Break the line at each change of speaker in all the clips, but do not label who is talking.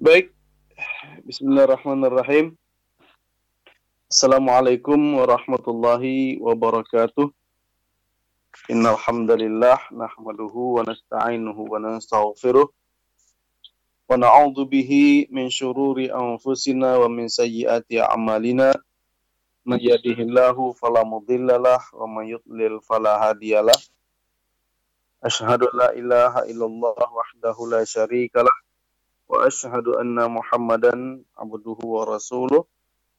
Baik, Bismillahirrahmanirrahim. Assalamualaikum warahmatullahi wabarakatuh. Innal hamdalillah nahmaduhu wa nasta'inuhu wa nastaghfiruh wa na'udzu bihi min syururi anfusina wa min sayyiati a'malina. May yahdihillahu fala mudhillalah wa may yudlil fala hadiyalah. An la ilaha illallah wahdahu la syarikalah wa rasuluh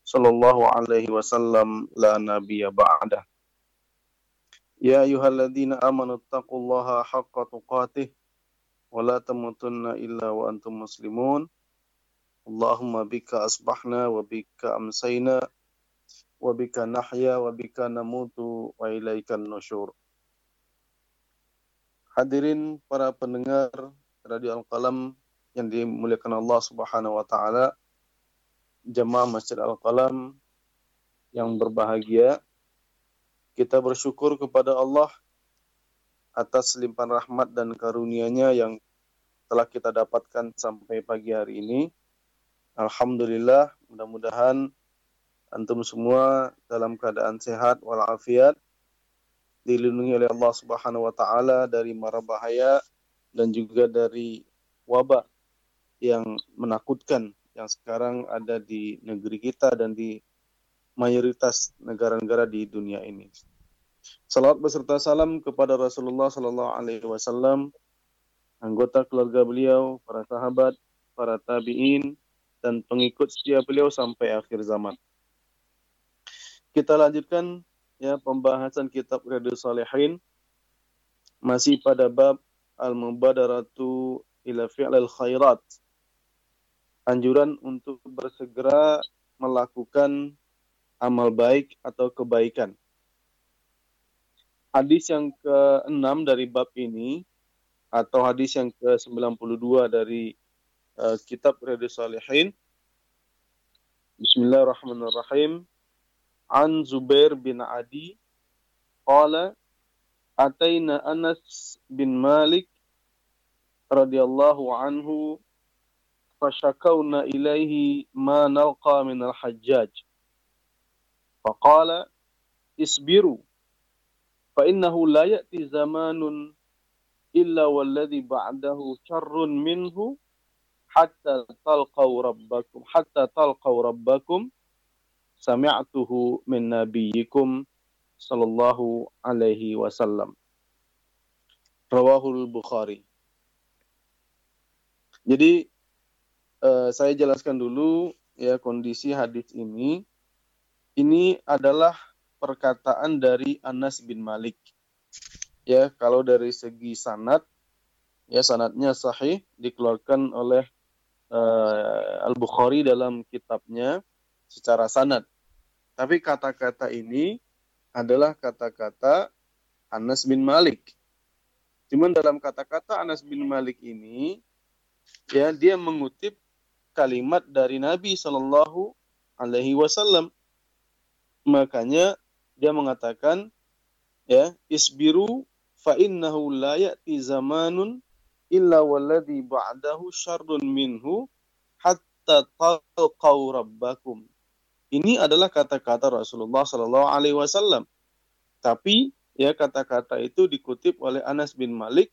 sallallahu alaihi wasallam la nabiyya ba'dah. Ya ayyuhalladzina amanu taqullaha haqqa tuqatih wa la tamutunna illa wa antum muslimun. Allahumma bika asbahna wa bika amsayna wa bika nahya wa bika namutu wa ilaikan nusyur. Hadirin para pendengar Radio Al-Qalam yang dimuliakan Allah Subhanahu wa taala, jemaah Masjid Al-Qalam yang berbahagia. Kita bersyukur kepada Allah atas limpahan rahmat dan karunia-Nya yang telah kita dapatkan sampai pagi hari ini. Alhamdulillah, mudah-mudahan antum semua dalam keadaan sehat walafiat, dilindungi oleh Allah Subhanahu wa taala dari mara bahaya dan juga dari wabah yang menakutkan yang sekarang ada di negeri kita dan di mayoritas negara-negara di dunia ini. Salam beserta salam kepada Rasulullah Sallallahu Alaihi Wasallam, anggota keluarga beliau, para sahabat, para tabiin, dan pengikut setia beliau sampai akhir zaman. Kita lanjutkan ya pembahasan kitab Riyadhus Salihin masih pada bab al-mubadaratu ila fi'lil khairat anjuran untuk bersegera melakukan amal baik atau kebaikan. Hadis yang ke-6 dari bab ini atau hadis yang ke-92 dari uh, kitab Riyadhus Salihin. Bismillahirrahmanirrahim. An Zubair bin Adi qala ataina Anas bin Malik radhiyallahu anhu فشكونا إليه ما نلقى من الحجاج. فقال اصبروا فإنه لا يأتي زمان إلا والذي بعده شر منه حتى تلقوا ربكم حتى تلقوا ربكم. سمعته من نبيكم صلى الله عليه وسلم. رواه البخاري. Jadi uh, saya jelaskan dulu ya kondisi hadis ini. Ini adalah perkataan dari Anas bin Malik. Ya, kalau dari segi sanad ya sanadnya sahih dikeluarkan oleh uh, Al-Bukhari dalam kitabnya secara sanad. Tapi kata-kata ini adalah kata-kata Anas bin Malik. Cuman dalam kata-kata Anas bin Malik ini ya dia mengutip kalimat dari Nabi Shallallahu Alaihi Wasallam. Makanya dia mengatakan ya isbiru fa innahu la ya'ti zamanun illa walladhi ba'dahu syarrun minhu hatta talqau rabbakum. Ini adalah kata-kata Rasulullah Shallallahu Alaihi Wasallam. Tapi ya kata-kata itu dikutip oleh Anas bin Malik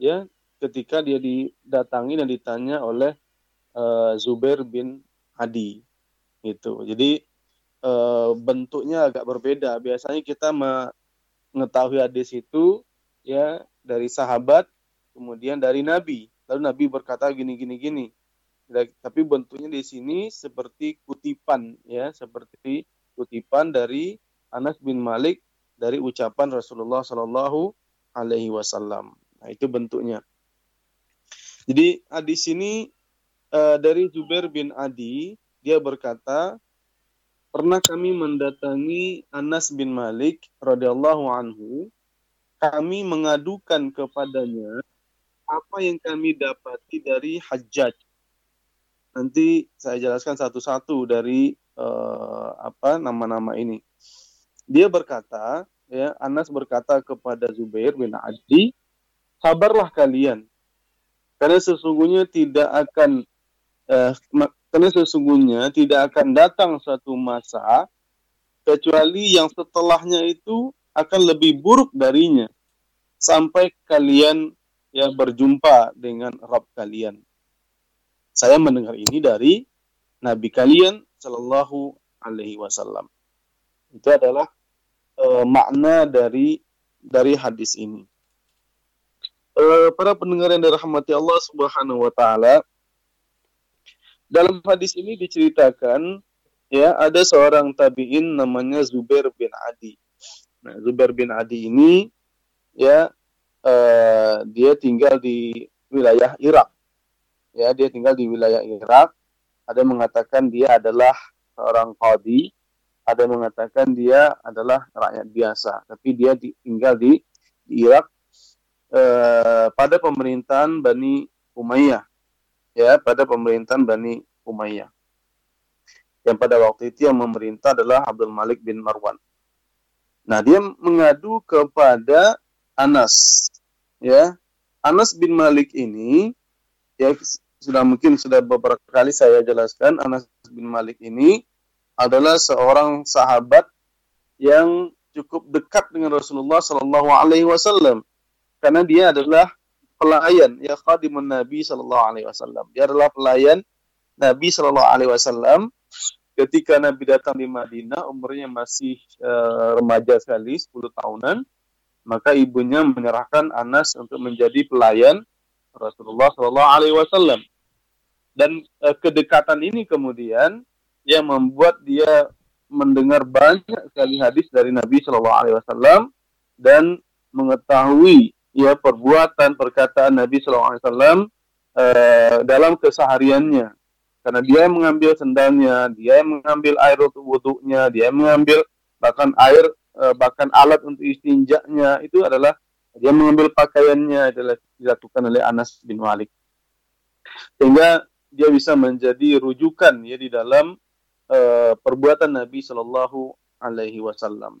ya ketika dia didatangi dan ditanya oleh uh, Zubair bin Adi itu. Jadi uh, bentuknya agak berbeda. Biasanya kita mengetahui hadis itu ya dari sahabat, kemudian dari Nabi. Lalu Nabi berkata gini gini gini. Tapi bentuknya di sini seperti kutipan ya, seperti kutipan dari Anas bin Malik dari ucapan Rasulullah Shallallahu Alaihi Wasallam. Nah itu bentuknya. Jadi hadis ini uh, dari Zubair bin Adi, dia berkata, pernah kami mendatangi Anas bin Malik radhiyallahu anhu, kami mengadukan kepadanya apa yang kami dapati dari Hajjaj. Nanti saya jelaskan satu-satu dari uh, apa nama-nama ini. Dia berkata, ya Anas berkata kepada Zubair bin Adi, sabarlah kalian, karena sesungguhnya tidak akan uh, karena sesungguhnya tidak akan datang suatu masa kecuali yang setelahnya itu akan lebih buruk darinya sampai kalian ya berjumpa dengan Rabb kalian. Saya mendengar ini dari Nabi kalian Shallallahu Alaihi Wasallam. Itu adalah uh, makna dari dari hadis ini. Uh, para pendengar yang dirahmati Allah Subhanahu Wa Taala, dalam hadis ini diceritakan ya ada seorang tabiin namanya Zubair bin Adi. Nah, Zubair bin Adi ini ya uh, dia tinggal di wilayah Irak. Ya, dia tinggal di wilayah Irak. Ada mengatakan dia adalah seorang qadi, ada mengatakan dia adalah rakyat biasa, tapi dia tinggal di, di Irak uh, pada pemerintahan Bani Umayyah. Ya, pada pemerintahan Bani Umayyah. Yang pada waktu itu yang memerintah adalah Abdul Malik bin Marwan. Nah, dia mengadu kepada Anas. Ya, Anas bin Malik ini ya sudah mungkin sudah beberapa kali saya jelaskan Anas bin Malik ini adalah seorang sahabat yang cukup dekat dengan Rasulullah Shallallahu Alaihi Wasallam karena dia adalah pelayan ya khadimun Nabi Shallallahu Alaihi Wasallam. Dia adalah pelayan Nabi Shallallahu Alaihi Wasallam. Ketika Nabi datang di Madinah umurnya masih uh, remaja sekali 10 tahunan maka ibunya menyerahkan Anas untuk menjadi pelayan Rasulullah Shallallahu Alaihi Wasallam. Dan uh, kedekatan ini kemudian yang membuat dia mendengar banyak sekali hadis dari Nabi Shallallahu Alaihi Wasallam dan mengetahui ya perbuatan perkataan Nabi Wasallam uh, dalam kesehariannya. Karena dia yang mengambil sendalnya, dia yang mengambil air untuk wudhunya, dia yang mengambil bahkan air uh, bahkan alat untuk istinjaknya. Itu adalah dia mengambil pakaiannya adalah dilakukan oleh Anas bin Malik. Sehingga dia bisa menjadi rujukan ya di dalam uh, perbuatan Nabi Shallallahu Alaihi Wasallam.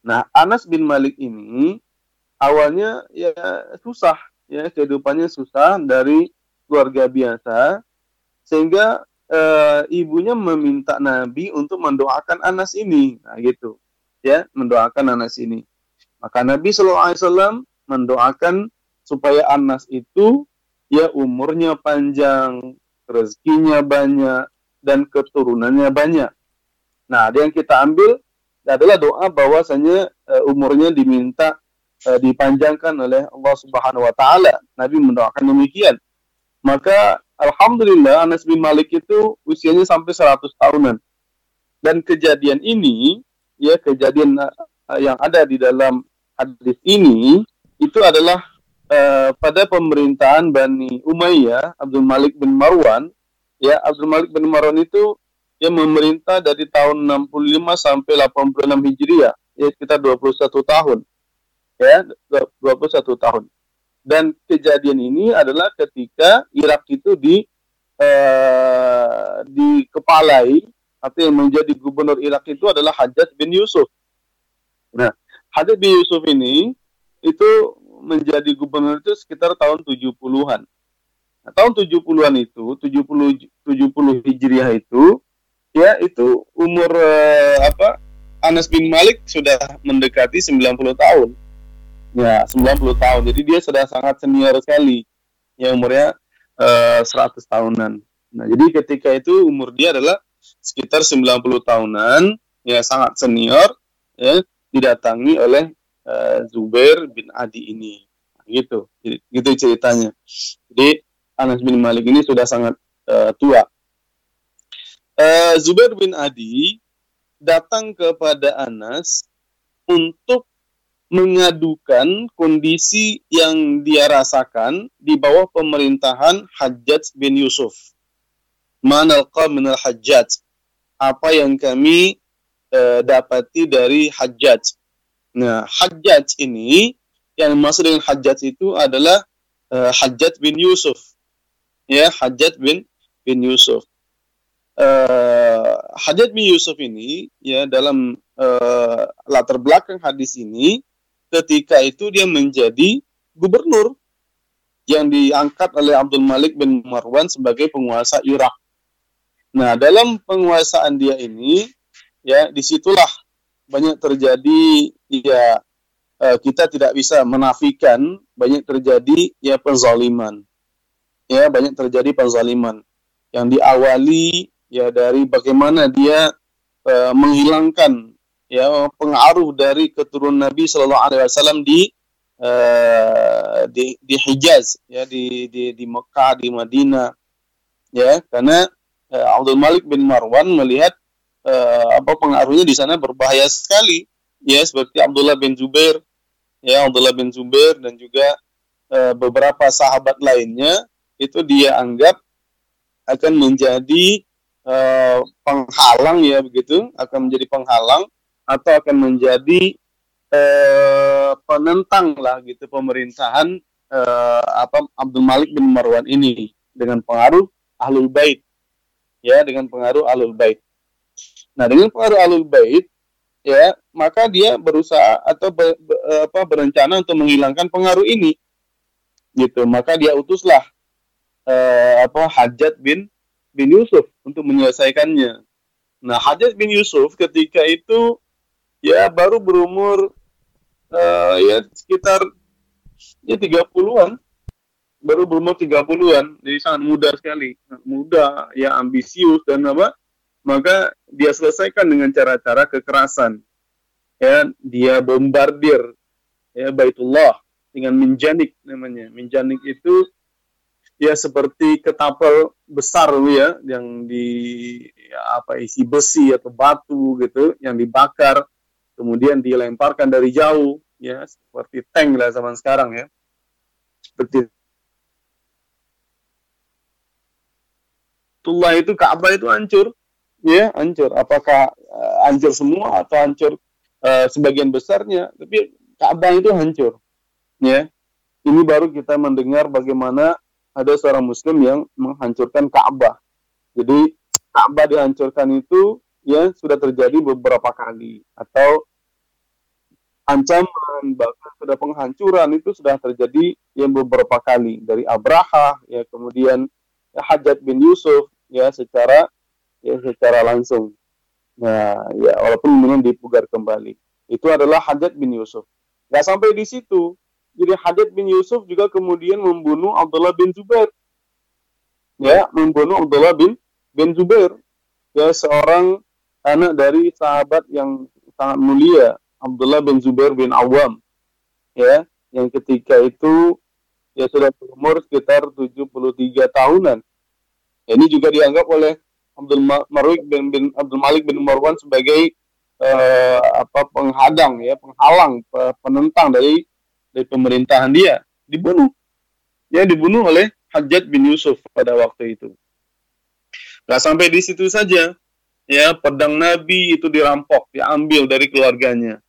Nah Anas bin Malik ini awalnya ya susah. Ya kehidupannya susah dari keluarga biasa sehingga uh, ibunya meminta Nabi untuk mendoakan Anas ini. Nah gitu. Ya mendoakan Anas ini. Maka Nabi SAW mendoakan supaya Anas itu ya umurnya panjang rezekinya banyak dan keturunannya banyak. Nah ada yang kita ambil adalah doa bahwasanya uh, umurnya diminta uh, dipanjangkan oleh Allah Subhanahu wa taala. Nabi mendoakan demikian. Maka alhamdulillah Anas bin Malik itu usianya sampai 100 tahunan. Dan kejadian ini ya kejadian uh, yang ada di dalam hadis ini itu adalah uh, pada pemerintahan Bani Umayyah Abdul Malik bin Marwan ya Abdul Malik bin Marwan itu yang memerintah dari tahun 65 sampai 86 Hijriah ya sekitar 21 tahun ya 21 tahun dan kejadian ini adalah ketika Irak itu di eh, dikepalai atau yang menjadi gubernur Irak itu adalah Hajjaj bin Yusuf. Nah, Hajjaj bin Yusuf ini itu menjadi gubernur itu sekitar tahun 70-an. Nah, tahun 70-an itu, 70 70 Hijriah itu ya itu umur eh, apa? Anas bin Malik sudah mendekati 90 tahun. Ya, 90 tahun. Jadi dia sudah sangat senior sekali. Ya, umurnya uh, eh, 100 tahunan. Nah, jadi ketika itu umur dia adalah sekitar 90 tahunan, ya sangat senior, ya didatangi oleh uh, Zubair bin Adi ini. Gitu. Jadi, gitu ceritanya. Jadi Anas bin Malik ini sudah sangat uh, tua. Uh, Zubair bin Adi datang kepada Anas untuk mengadukan kondisi yang dia rasakan di bawah pemerintahan Hajjaj bin Yusuf. Manalqa minal Hajjaj. Apa yang kami uh, dapati dari Hajjaj. Nah, Hajjaj ini yang dimaksud dengan Hajjaj itu adalah uh, Hajjaj bin Yusuf. Ya, Hajjaj bin bin Yusuf. Uh, Hajjaj bin Yusuf ini ya dalam uh, latar belakang hadis ini ketika itu dia menjadi gubernur yang diangkat oleh Abdul Malik bin Marwan sebagai penguasa Irak. Nah, dalam penguasaan dia ini, ya di situlah banyak terjadi ya eh, kita tidak bisa menafikan banyak terjadi ya penzaliman. Ya, banyak terjadi penzaliman yang diawali ya dari bagaimana dia uh, menghilangkan ya pengaruh dari keturunan Nabi Shallallahu Alaihi Wasallam di uh, di di Hijaz ya di di di Mekah di Madinah ya. Karena uh, Abdul Malik bin Marwan melihat uh, apa pengaruhnya di sana berbahaya sekali. Ya seperti Abdullah bin Zubair ya Abdullah bin Zubair dan juga uh, beberapa sahabat lainnya itu dia anggap akan menjadi uh, penghalang ya begitu akan menjadi penghalang atau akan menjadi uh, penentang lah gitu pemerintahan uh, apa Abdul Malik bin Marwan ini dengan pengaruh ahlul bait ya dengan pengaruh ahlul bait. Nah dengan pengaruh ahlul bait ya maka dia berusaha atau be, be, apa berencana untuk menghilangkan pengaruh ini gitu maka dia utuslah uh, apa Hajat bin bin Yusuf untuk menyelesaikannya. Nah, Hajat bin Yusuf ketika itu ya baru berumur uh, ya sekitar ya 30-an. Baru berumur 30-an, jadi sangat muda sekali. Muda, ya ambisius dan apa? Maka dia selesaikan dengan cara-cara kekerasan. Ya, dia bombardir ya Baitullah dengan minjanik namanya. Minjanik itu ya seperti ketapel besar ya yang di ya, apa isi besi atau batu gitu yang dibakar kemudian dilemparkan dari jauh ya seperti tank lah zaman sekarang ya. Seperti Tullah itu Ka'bah itu hancur ya hancur. Apakah uh, hancur semua atau hancur uh, sebagian besarnya? Tapi Ka'bah itu hancur ya. Ini baru kita mendengar bagaimana ada seorang muslim yang menghancurkan Ka'bah. Jadi Ka'bah dihancurkan itu ya sudah terjadi beberapa kali atau ancaman bahkan sudah penghancuran itu sudah terjadi yang beberapa kali dari Abraha ya kemudian ya, Hajat bin Yusuf ya secara ya secara langsung. Nah, ya walaupun kemudian dipugar kembali. Itu adalah Hajat bin Yusuf. Gak sampai di situ. Jadi Hadid bin Yusuf juga kemudian membunuh Abdullah bin Zubair. Ya, membunuh Abdullah bin bin Zubair. Ya, seorang anak dari sahabat yang sangat mulia, Abdullah bin Zubair bin Awam. Ya, yang ketika itu ya sudah berumur sekitar 73 tahunan. Ini juga dianggap oleh Abdul Malik bin, bin Abdul Malik bin Marwan sebagai uh, apa penghadang ya, penghalang, penentang dari dari pemerintahan dia dibunuh. Ya dibunuh oleh Hajjat bin Yusuf pada waktu itu. Gak sampai di situ saja, ya pedang Nabi itu dirampok, diambil dari keluarganya.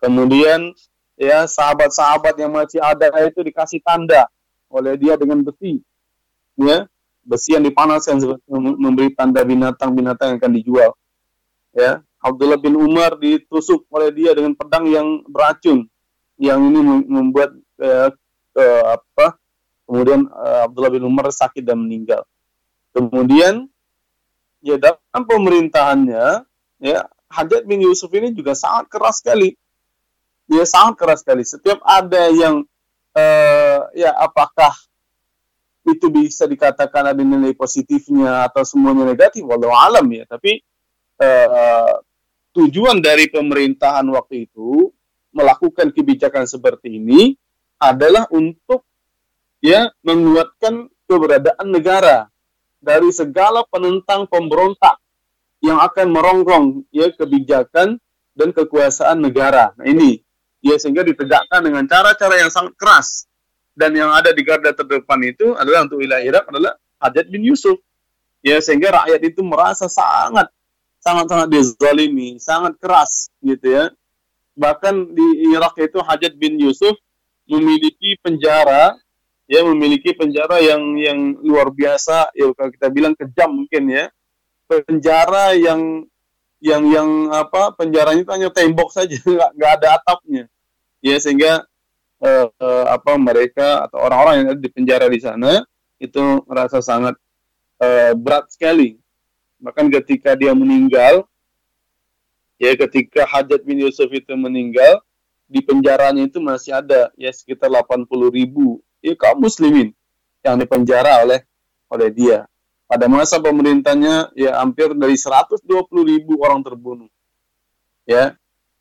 Kemudian ya sahabat-sahabat yang masih ada itu dikasih tanda oleh dia dengan besi, ya besi yang dipanaskan memberi tanda binatang-binatang yang akan dijual. Ya, Abdullah bin Umar ditusuk oleh dia dengan pedang yang beracun yang ini membuat uh, uh, apa kemudian uh, Abdullah bin Umar sakit dan meninggal. Kemudian ya pemerintahannya ya Hajat bin Yusuf ini juga sangat keras sekali. Dia sangat keras sekali. Setiap ada yang uh, ya apakah itu bisa dikatakan ada nilai positifnya atau semuanya negatif, walau alam ya. Tapi uh, tujuan dari pemerintahan waktu itu melakukan kebijakan seperti ini adalah untuk ya menguatkan keberadaan negara dari segala penentang pemberontak yang akan merongrong ya kebijakan dan kekuasaan negara. Nah ini ya sehingga ditegakkan dengan cara-cara yang sangat keras dan yang ada di garda terdepan itu adalah untuk wilayah Irak adalah Hajat bin Yusuf. Ya sehingga rakyat itu merasa sangat sangat sangat dizalimi, sangat keras gitu ya bahkan di Irak itu Hajat bin Yusuf memiliki penjara ya memiliki penjara yang yang luar biasa. Ya kalau kita bilang kejam mungkin ya. Penjara yang yang yang apa penjaranya itu hanya tembok saja. Nggak nggak ada atapnya. Ya sehingga uh, uh, apa mereka atau orang-orang yang ada di penjara di sana itu merasa sangat uh, berat sekali. Bahkan ketika dia meninggal, ya ketika Hajat bin Yusuf itu meninggal, di penjaranya itu masih ada ya sekitar 80 ribu ya kaum muslimin yang dipenjara oleh oleh dia. Pada masa pemerintahnya ya hampir dari 120 ribu orang terbunuh. Ya,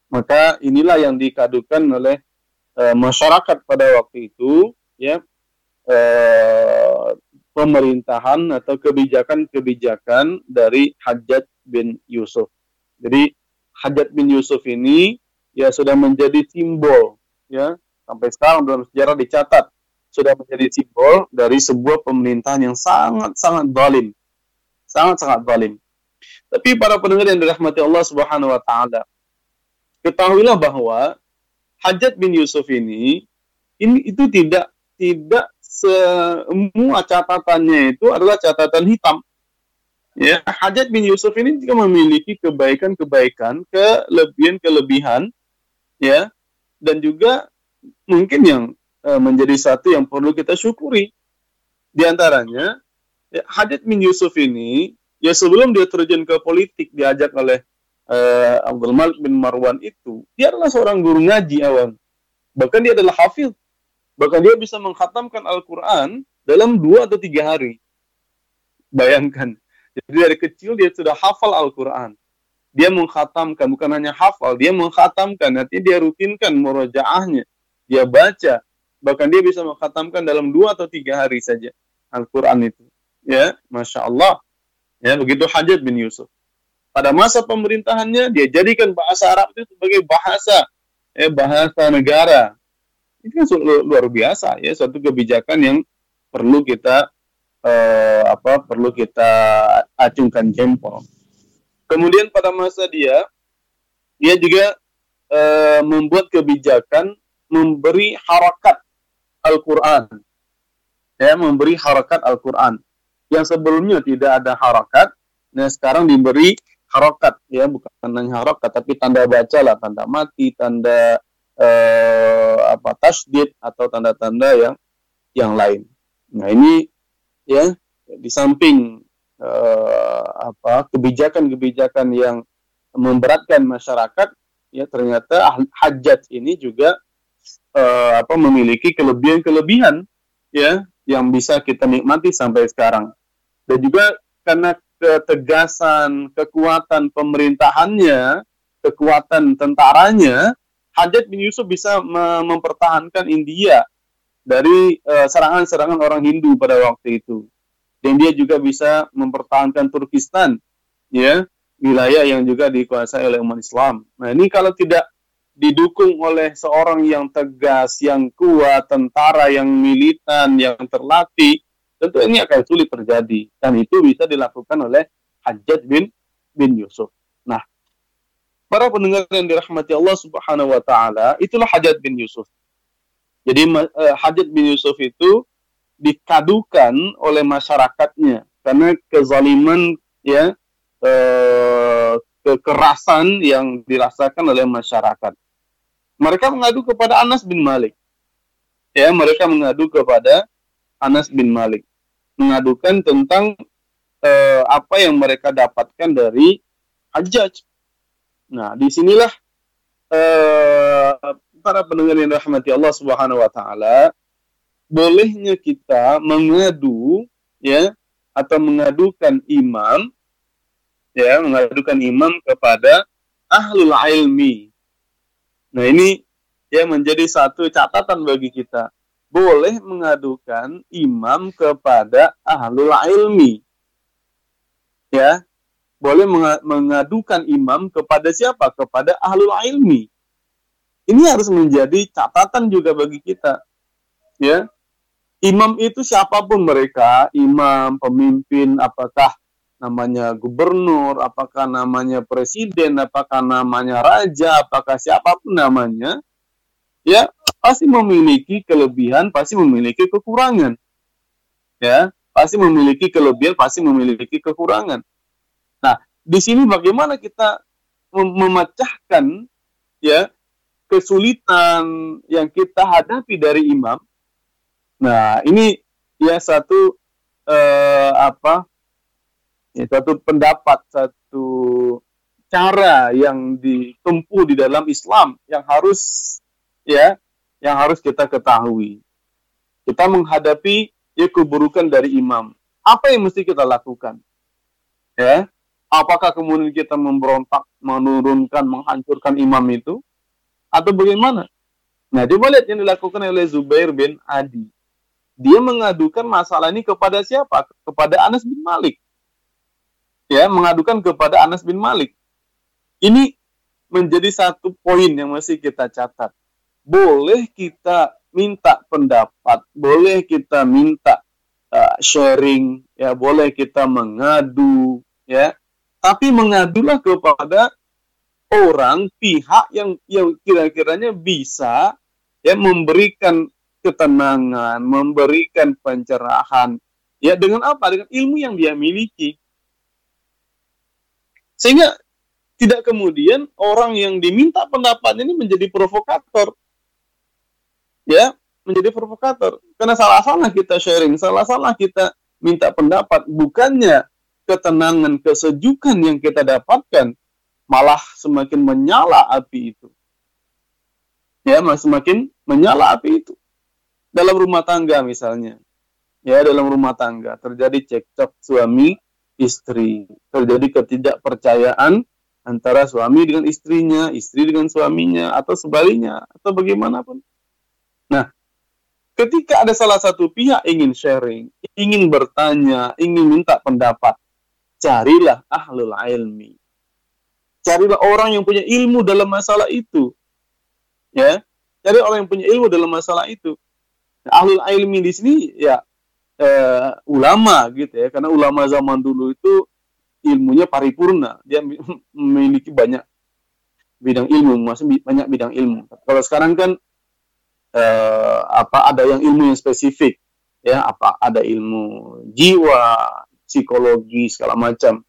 maka inilah yang dikadukan oleh e, masyarakat pada waktu itu, ya e, pemerintahan atau kebijakan-kebijakan dari Hajat bin Yusuf. Jadi Hajat bin Yusuf ini ya sudah menjadi simbol ya sampai sekarang dalam sejarah dicatat sudah menjadi simbol dari sebuah pemerintahan yang sangat-sangat zalim. Sangat-sangat zalim. Tapi para pendengar yang dirahmati Allah Subhanahu wa taala, ketahuilah bahwa Hajat bin Yusuf ini ini itu tidak tidak semua catatannya itu adalah catatan hitam. Ya, Hajat bin Yusuf ini juga memiliki kebaikan-kebaikan, kelebihan-kelebihan, ya, dan juga mungkin yang menjadi satu yang perlu kita syukuri. Di antaranya, ya, Hajat bin Yusuf ini, ya sebelum dia terjun ke politik diajak oleh uh, Abdul Malik bin Marwan itu, dia adalah seorang guru ngaji awal. Bahkan dia adalah hafiz. Bahkan dia bisa menghatamkan Al-Quran dalam dua atau tiga hari. Bayangkan. Jadi dari kecil dia sudah hafal Al-Quran. Dia menghatamkan, bukan hanya hafal, dia menghatamkan. Nanti dia rutinkan murojaahnya. Dia baca. Bahkan dia bisa menghatamkan dalam dua atau tiga hari saja Al-Quran itu. Ya, Masya Allah. Ya, begitu Hajat bin Yusuf pada masa pemerintahannya dia jadikan bahasa Arab itu sebagai bahasa eh, bahasa negara. Itu kan luar biasa ya suatu kebijakan yang perlu kita eh, apa perlu kita acungkan jempol. Kemudian pada masa dia dia juga eh, membuat kebijakan memberi harakat Al-Qur'an. Ya, memberi harakat Al-Qur'an. Yang sebelumnya tidak ada harakat, nah sekarang diberi harokat ya bukan hanya harokat tapi tanda baca lah tanda mati tanda eh, apa tasdid atau tanda-tanda yang yang lain nah ini ya di samping eh, apa kebijakan-kebijakan yang memberatkan masyarakat ya ternyata hajat ini juga eh, apa memiliki kelebihan-kelebihan ya yang bisa kita nikmati sampai sekarang dan juga karena ketegasan, kekuatan pemerintahannya, kekuatan tentaranya, Hajat bin Yusuf bisa mempertahankan India dari eh, serangan-serangan uh, orang Hindu pada waktu itu. Dan dia juga bisa mempertahankan Turkistan, ya, wilayah yang juga dikuasai oleh umat Islam. Nah, ini kalau tidak didukung oleh seorang yang tegas, yang kuat, tentara yang militan, yang terlatih, tentu ini akan sulit terjadi dan itu bisa dilakukan oleh Hajjaj bin bin Yusuf. Nah, para pendengar yang dirahmati Allah Subhanahu wa taala, itulah Hajjaj bin Yusuf. Jadi uh, Hajjaj bin Yusuf itu dikadukan oleh masyarakatnya karena kezaliman ya uh, kekerasan yang dirasakan oleh masyarakat. Mereka mengadu kepada Anas bin Malik. Ya, mereka mengadu kepada Anas bin Malik mengadukan tentang uh, apa yang mereka dapatkan dari Hajjaj. Nah, di sinilah uh, para pendengar yang rahmati Allah Subhanahu wa taala bolehnya kita mengadu ya atau mengadukan imam ya mengadukan imam kepada ahlul ilmi. Nah, ini ya menjadi satu catatan bagi kita boleh mengadukan imam kepada ahlul ilmi. Ya, boleh mengadukan imam kepada siapa? Kepada ahlul ilmi. Ini harus menjadi catatan juga bagi kita. Ya, imam itu siapa pun mereka, imam, pemimpin, apakah namanya gubernur, apakah namanya presiden, apakah namanya raja, apakah siapa pun namanya, ya pasti memiliki kelebihan, pasti memiliki kekurangan. Ya, pasti memiliki kelebihan, pasti memiliki kekurangan. Nah, di sini bagaimana kita mem memecahkan ya kesulitan yang kita hadapi dari imam. Nah, ini ya satu eh, apa ya, satu pendapat, satu cara yang ditempuh di dalam Islam yang harus ya yang harus kita ketahui. Kita menghadapi ya keburukan dari imam. Apa yang mesti kita lakukan? Ya, apakah kemudian kita memberontak, menurunkan, menghancurkan imam itu atau bagaimana? Nah, coba lihat yang dilakukan oleh Zubair bin Adi. Dia mengadukan masalah ini kepada siapa? Kepada Anas bin Malik. Ya, mengadukan kepada Anas bin Malik. Ini menjadi satu poin yang mesti kita catat. Boleh kita minta pendapat, boleh kita minta uh, sharing, ya, boleh kita mengadu, ya. Tapi mengadulah kepada orang pihak yang yang kira-kiranya bisa ya memberikan ketenangan, memberikan pencerahan ya dengan apa? Dengan ilmu yang dia miliki. Sehingga tidak kemudian orang yang diminta pendapat ini menjadi provokator. Ya, menjadi provokator. Karena salah-salah kita sharing, salah-salah kita minta pendapat, bukannya ketenangan, kesejukan yang kita dapatkan, malah semakin menyala api itu. Ya, malah semakin menyala api itu. Dalam rumah tangga misalnya. Ya, dalam rumah tangga terjadi cekcok suami istri, terjadi ketidakpercayaan antara suami dengan istrinya, istri dengan suaminya atau sebaliknya atau bagaimanapun. Nah, ketika ada salah satu pihak ingin sharing, ingin bertanya, ingin minta pendapat, carilah ahlul ilmi carilah orang yang punya ilmu dalam masalah itu. Ya, cari orang yang punya ilmu dalam masalah itu. Nah, ahlul ilmi di sini ya eh, ulama gitu ya, karena ulama zaman dulu itu ilmunya paripurna, dia memiliki banyak bidang ilmu, maksudnya banyak bidang ilmu. Kalau sekarang kan eh, apa ada yang ilmu yang spesifik, ya apa ada ilmu jiwa, psikologi segala macam.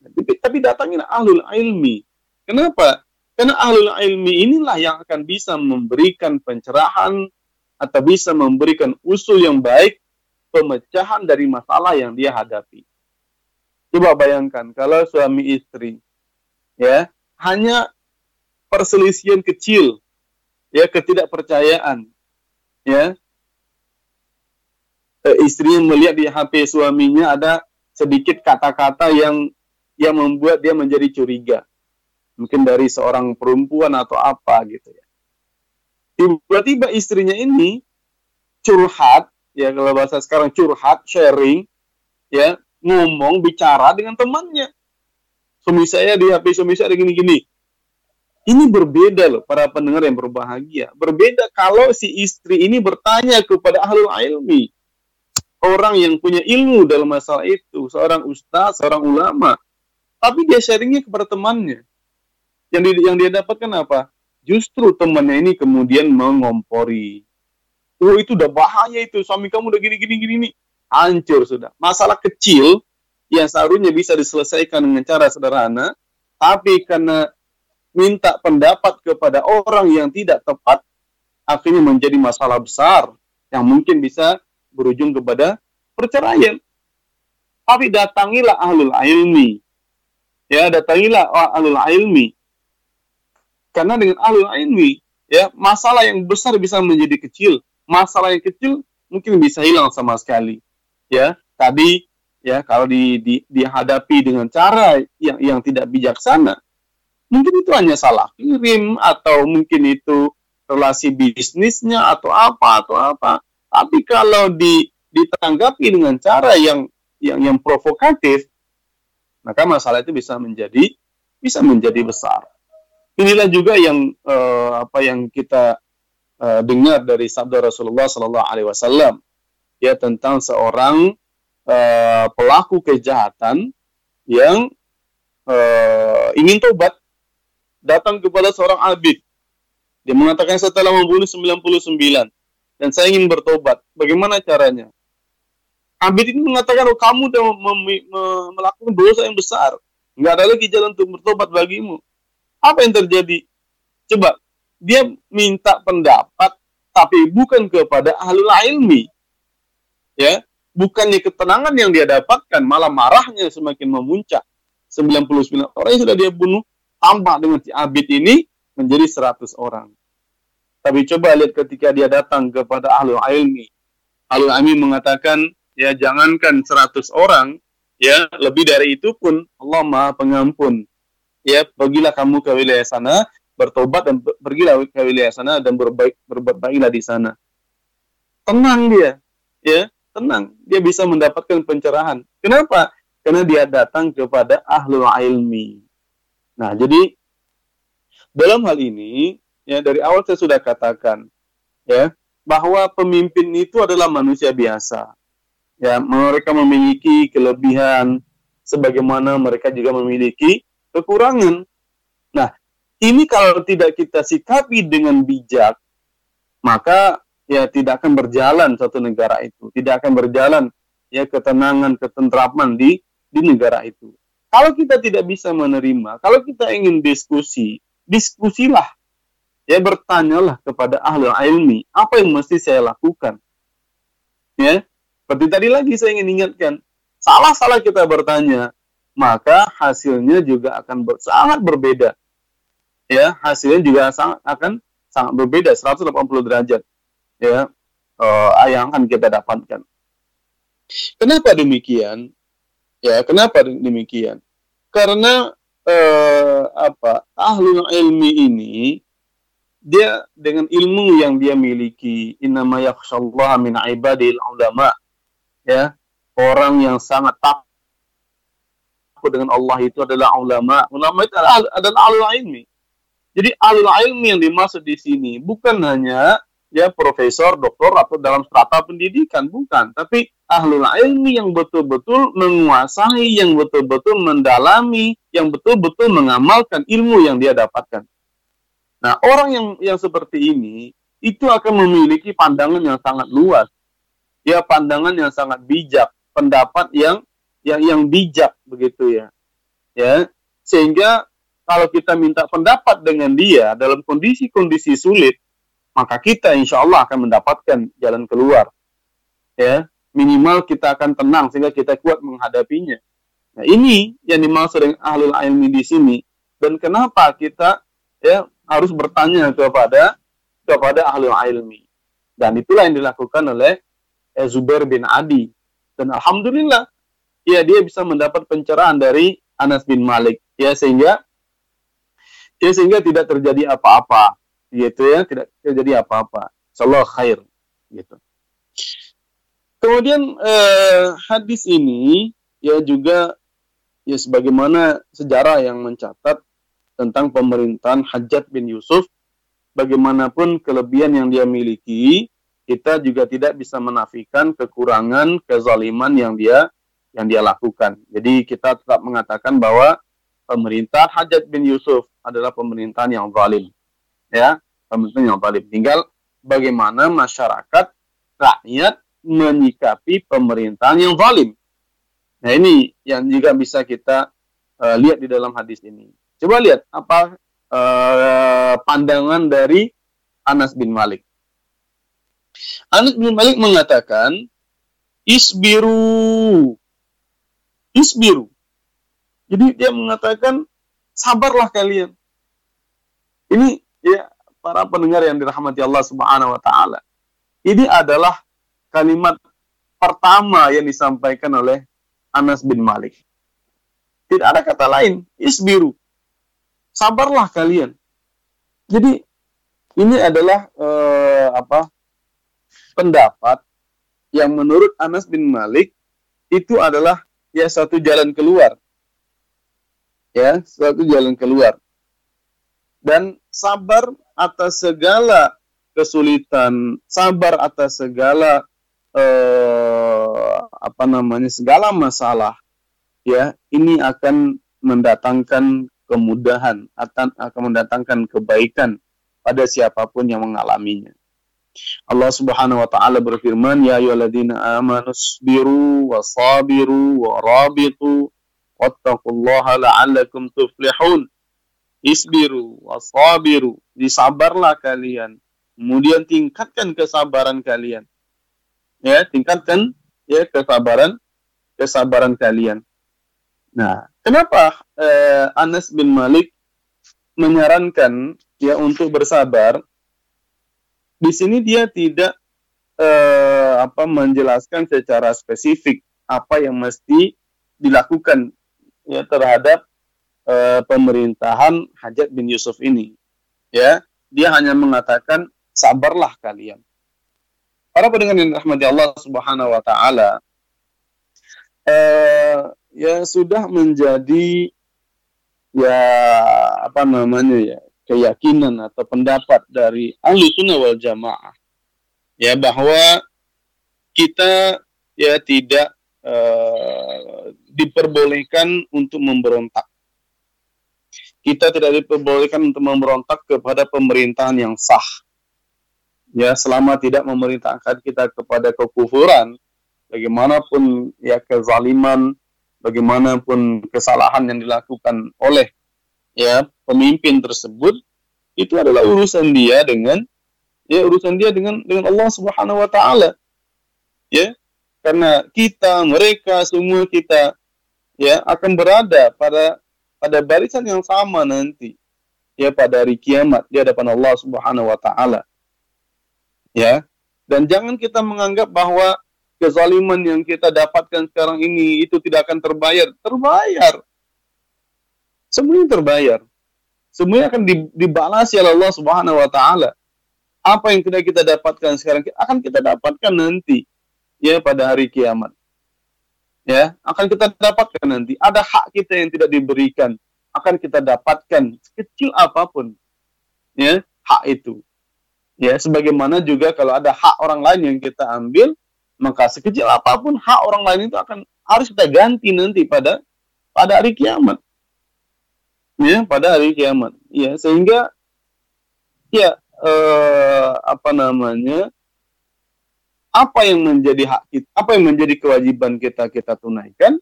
Tapi, tapi datangilah ahlul ilmi. Kenapa? Karena ahlul ilmi inilah yang akan bisa memberikan pencerahan atau bisa memberikan usul yang baik pemecahan dari masalah yang dia hadapi. Coba bayangkan kalau suami istri ya hanya perselisihan kecil ya ketidakpercayaan ya eh, istrinya melihat di HP suaminya ada sedikit kata-kata yang yang membuat dia menjadi curiga. Mungkin dari seorang perempuan atau apa gitu ya. Tiba-tiba istrinya ini curhat, ya kalau bahasa sekarang curhat, sharing, ya ngomong, bicara dengan temannya. Suami saya di HP suami saya gini-gini. Ini berbeda loh para pendengar yang berbahagia. Berbeda kalau si istri ini bertanya kepada ahlul ilmi. Orang yang punya ilmu dalam masalah itu. Seorang ustaz, seorang ulama tapi dia sharingnya kepada temannya. Yang di, yang dia dapatkan apa? Justru temannya ini kemudian mengompori. Oh itu udah bahaya itu, suami kamu udah gini gini gini nih. Hancur sudah. Masalah kecil yang seharusnya bisa diselesaikan dengan cara sederhana, tapi karena minta pendapat kepada orang yang tidak tepat, akhirnya menjadi masalah besar yang mungkin bisa berujung kepada perceraian. Tapi datangilah ahlul ilmi, ya datangilah ahlul ilmi karena dengan ahlul ilmi ya masalah yang besar bisa menjadi kecil masalah yang kecil mungkin bisa hilang sama sekali ya tadi ya kalau di, di, dihadapi dengan cara yang yang tidak bijaksana mungkin itu hanya salah kirim atau mungkin itu relasi bisnisnya atau apa atau apa tapi kalau di ditanggapi dengan cara yang yang yang provokatif maka masalah itu bisa menjadi bisa menjadi besar. Inilah juga yang uh, apa yang kita uh, dengar dari sabda Rasulullah Sallallahu Alaihi Wasallam ya tentang seorang uh, pelaku kejahatan yang uh, ingin tobat datang kepada seorang abid. Dia mengatakan setelah membunuh 99 dan saya ingin bertobat. Bagaimana caranya? Abid ini mengatakan, oh kamu sudah melakukan dosa yang besar. Nggak ada lagi jalan untuk bertobat bagimu. Apa yang terjadi? Coba, dia minta pendapat, tapi bukan kepada ahli ilmi. Ya, bukannya ketenangan yang dia dapatkan, malah marahnya semakin memuncak. 99 orang yang sudah dia bunuh, tambah dengan si Abid ini menjadi 100 orang. Tapi coba lihat ketika dia datang kepada ahli ilmi. Ahli ilmi mengatakan, ya jangankan 100 orang, ya lebih dari itu pun Allah Maha Pengampun. Ya, pergilah kamu ke wilayah sana, bertobat dan pergilah ke wilayah sana dan berbaik berbuat baiklah di sana. Tenang dia, ya, tenang. Dia bisa mendapatkan pencerahan. Kenapa? Karena dia datang kepada ahlul ilmi. Nah, jadi dalam hal ini ya dari awal saya sudah katakan ya bahwa pemimpin itu adalah manusia biasa. Ya, mereka memiliki kelebihan sebagaimana mereka juga memiliki kekurangan. Ini kalau tidak kita sikapi dengan bijak, maka ya tidak akan berjalan satu negara itu, tidak akan berjalan ya ketenangan, ketentraman di di negara itu. Kalau kita tidak bisa menerima, kalau kita ingin diskusi, diskusilah. Ya bertanyalah kepada ahli ilmi apa yang mesti saya lakukan? Ya seperti tadi lagi saya ingin ingatkan salah-salah kita bertanya maka hasilnya juga akan ber, sangat berbeda ya hasilnya juga sangat akan sangat berbeda 180 derajat ya uh, yang akan kita dapatkan. Kenapa demikian? Ya kenapa demikian? Karena uh, apa ahlul ilmi ini dia dengan ilmu yang dia miliki innama yakhshallaha min ibadil ulama ya orang yang sangat takut dengan Allah itu adalah ulama. Ulama itu adalah, adalah alul ilmi jadi alul ilmi yang dimaksud di sini bukan hanya ya profesor doktor atau dalam strata pendidikan bukan tapi ahlul ilmi yang betul-betul menguasai yang betul-betul mendalami yang betul-betul mengamalkan ilmu yang dia dapatkan Nah, orang yang yang seperti ini itu akan memiliki pandangan yang sangat luas. Ya, pandangan yang sangat bijak, pendapat yang yang yang bijak begitu ya. Ya, sehingga kalau kita minta pendapat dengan dia dalam kondisi-kondisi sulit, maka kita insya Allah akan mendapatkan jalan keluar. Ya, minimal kita akan tenang sehingga kita kuat menghadapinya. Nah, ini yang dimaksud dengan ahlul ilmi di sini. Dan kenapa kita ya harus bertanya kepada kepada ahli ilmi. Dan itulah yang dilakukan oleh Zubair bin Adi. Dan alhamdulillah ya dia bisa mendapat pencerahan dari Anas bin Malik ya sehingga ya sehingga tidak terjadi apa-apa gitu ya tidak terjadi apa-apa insyaallah khair gitu kemudian eh, hadis ini ya juga ya sebagaimana sejarah yang mencatat tentang pemerintahan Hajat bin Yusuf. Bagaimanapun kelebihan yang dia miliki, kita juga tidak bisa menafikan kekurangan, kezaliman yang dia yang dia lakukan. Jadi kita tetap mengatakan bahwa pemerintah Hajat bin Yusuf adalah pemerintahan yang zalim. Ya, pemerintahan yang zalim. Tinggal bagaimana masyarakat rakyat menyikapi pemerintahan yang zalim. Nah, ini yang juga bisa kita uh, lihat di dalam hadis ini. Coba lihat apa uh, pandangan dari Anas bin Malik. Anas bin Malik mengatakan, isbiru, isbiru. Jadi dia mengatakan, sabarlah kalian. Ini ya para pendengar yang dirahmati Allah Subhanahu wa taala. Ini adalah kalimat pertama yang disampaikan oleh Anas bin Malik. Tidak ada kata lain, isbiru sabarlah kalian. Jadi ini adalah eh, apa pendapat yang menurut Anas bin Malik itu adalah ya satu jalan keluar. Ya, satu jalan keluar. Dan sabar atas segala kesulitan, sabar atas segala eh, apa namanya segala masalah ya ini akan mendatangkan kemudahan akan akan mendatangkan kebaikan pada siapa pun yang mengalaminya. Allah Subhanahu wa taala berfirman, "Ya ayyuhalladzina amanu sabiru wa sabiru wa rabitu la'allakum tuflihun." Isbiru wa sabiru, disabarlah kalian. Kemudian tingkatkan kesabaran kalian. Ya, tingkatkan ya kesabaran kesabaran kalian. Nah, kenapa eh, Anas bin Malik menyarankan ya untuk bersabar? Di sini dia tidak eh, apa menjelaskan secara spesifik apa yang mesti dilakukan ya terhadap eh, pemerintahan Hajat bin Yusuf ini. Ya, dia hanya mengatakan sabarlah kalian. Para pendengar yang rahmati Allah Subhanahu wa taala, eh, ya sudah menjadi ya apa namanya ya keyakinan atau pendapat dari ahli sunnah wal jamaah ya bahwa kita ya tidak uh, diperbolehkan untuk memberontak kita tidak diperbolehkan untuk memberontak kepada pemerintahan yang sah ya selama tidak memerintahkan kita kepada kekufuran bagaimanapun ya kezaliman bagaimanapun kesalahan yang dilakukan oleh ya pemimpin tersebut itu adalah urusan dia dengan ya urusan dia dengan dengan Allah Subhanahu wa taala. Ya. Karena kita, mereka, semua kita ya akan berada pada pada barisan yang sama nanti. Ya pada hari kiamat di hadapan Allah Subhanahu wa taala. Ya. Dan jangan kita menganggap bahwa kezaliman yang kita dapatkan sekarang ini itu tidak akan terbayar. Terbayar. Semuanya terbayar. Semuanya akan dibalasi oleh Allah Subhanahu wa taala. Apa yang tidak kita dapatkan sekarang akan kita dapatkan nanti ya pada hari kiamat. Ya, akan kita dapatkan nanti. Ada hak kita yang tidak diberikan, akan kita dapatkan sekecil apa pun. Ya, hak itu. Ya, sebagaimana juga kalau ada hak orang lain yang kita ambil, maka sekecil apa pun hak orang lain itu akan harus kita ganti nanti pada pada hari kiamat ya pada hari kiamat ya sehingga ya eh, apa namanya apa yang menjadi hak kita apa yang menjadi kewajiban kita kita tunaikan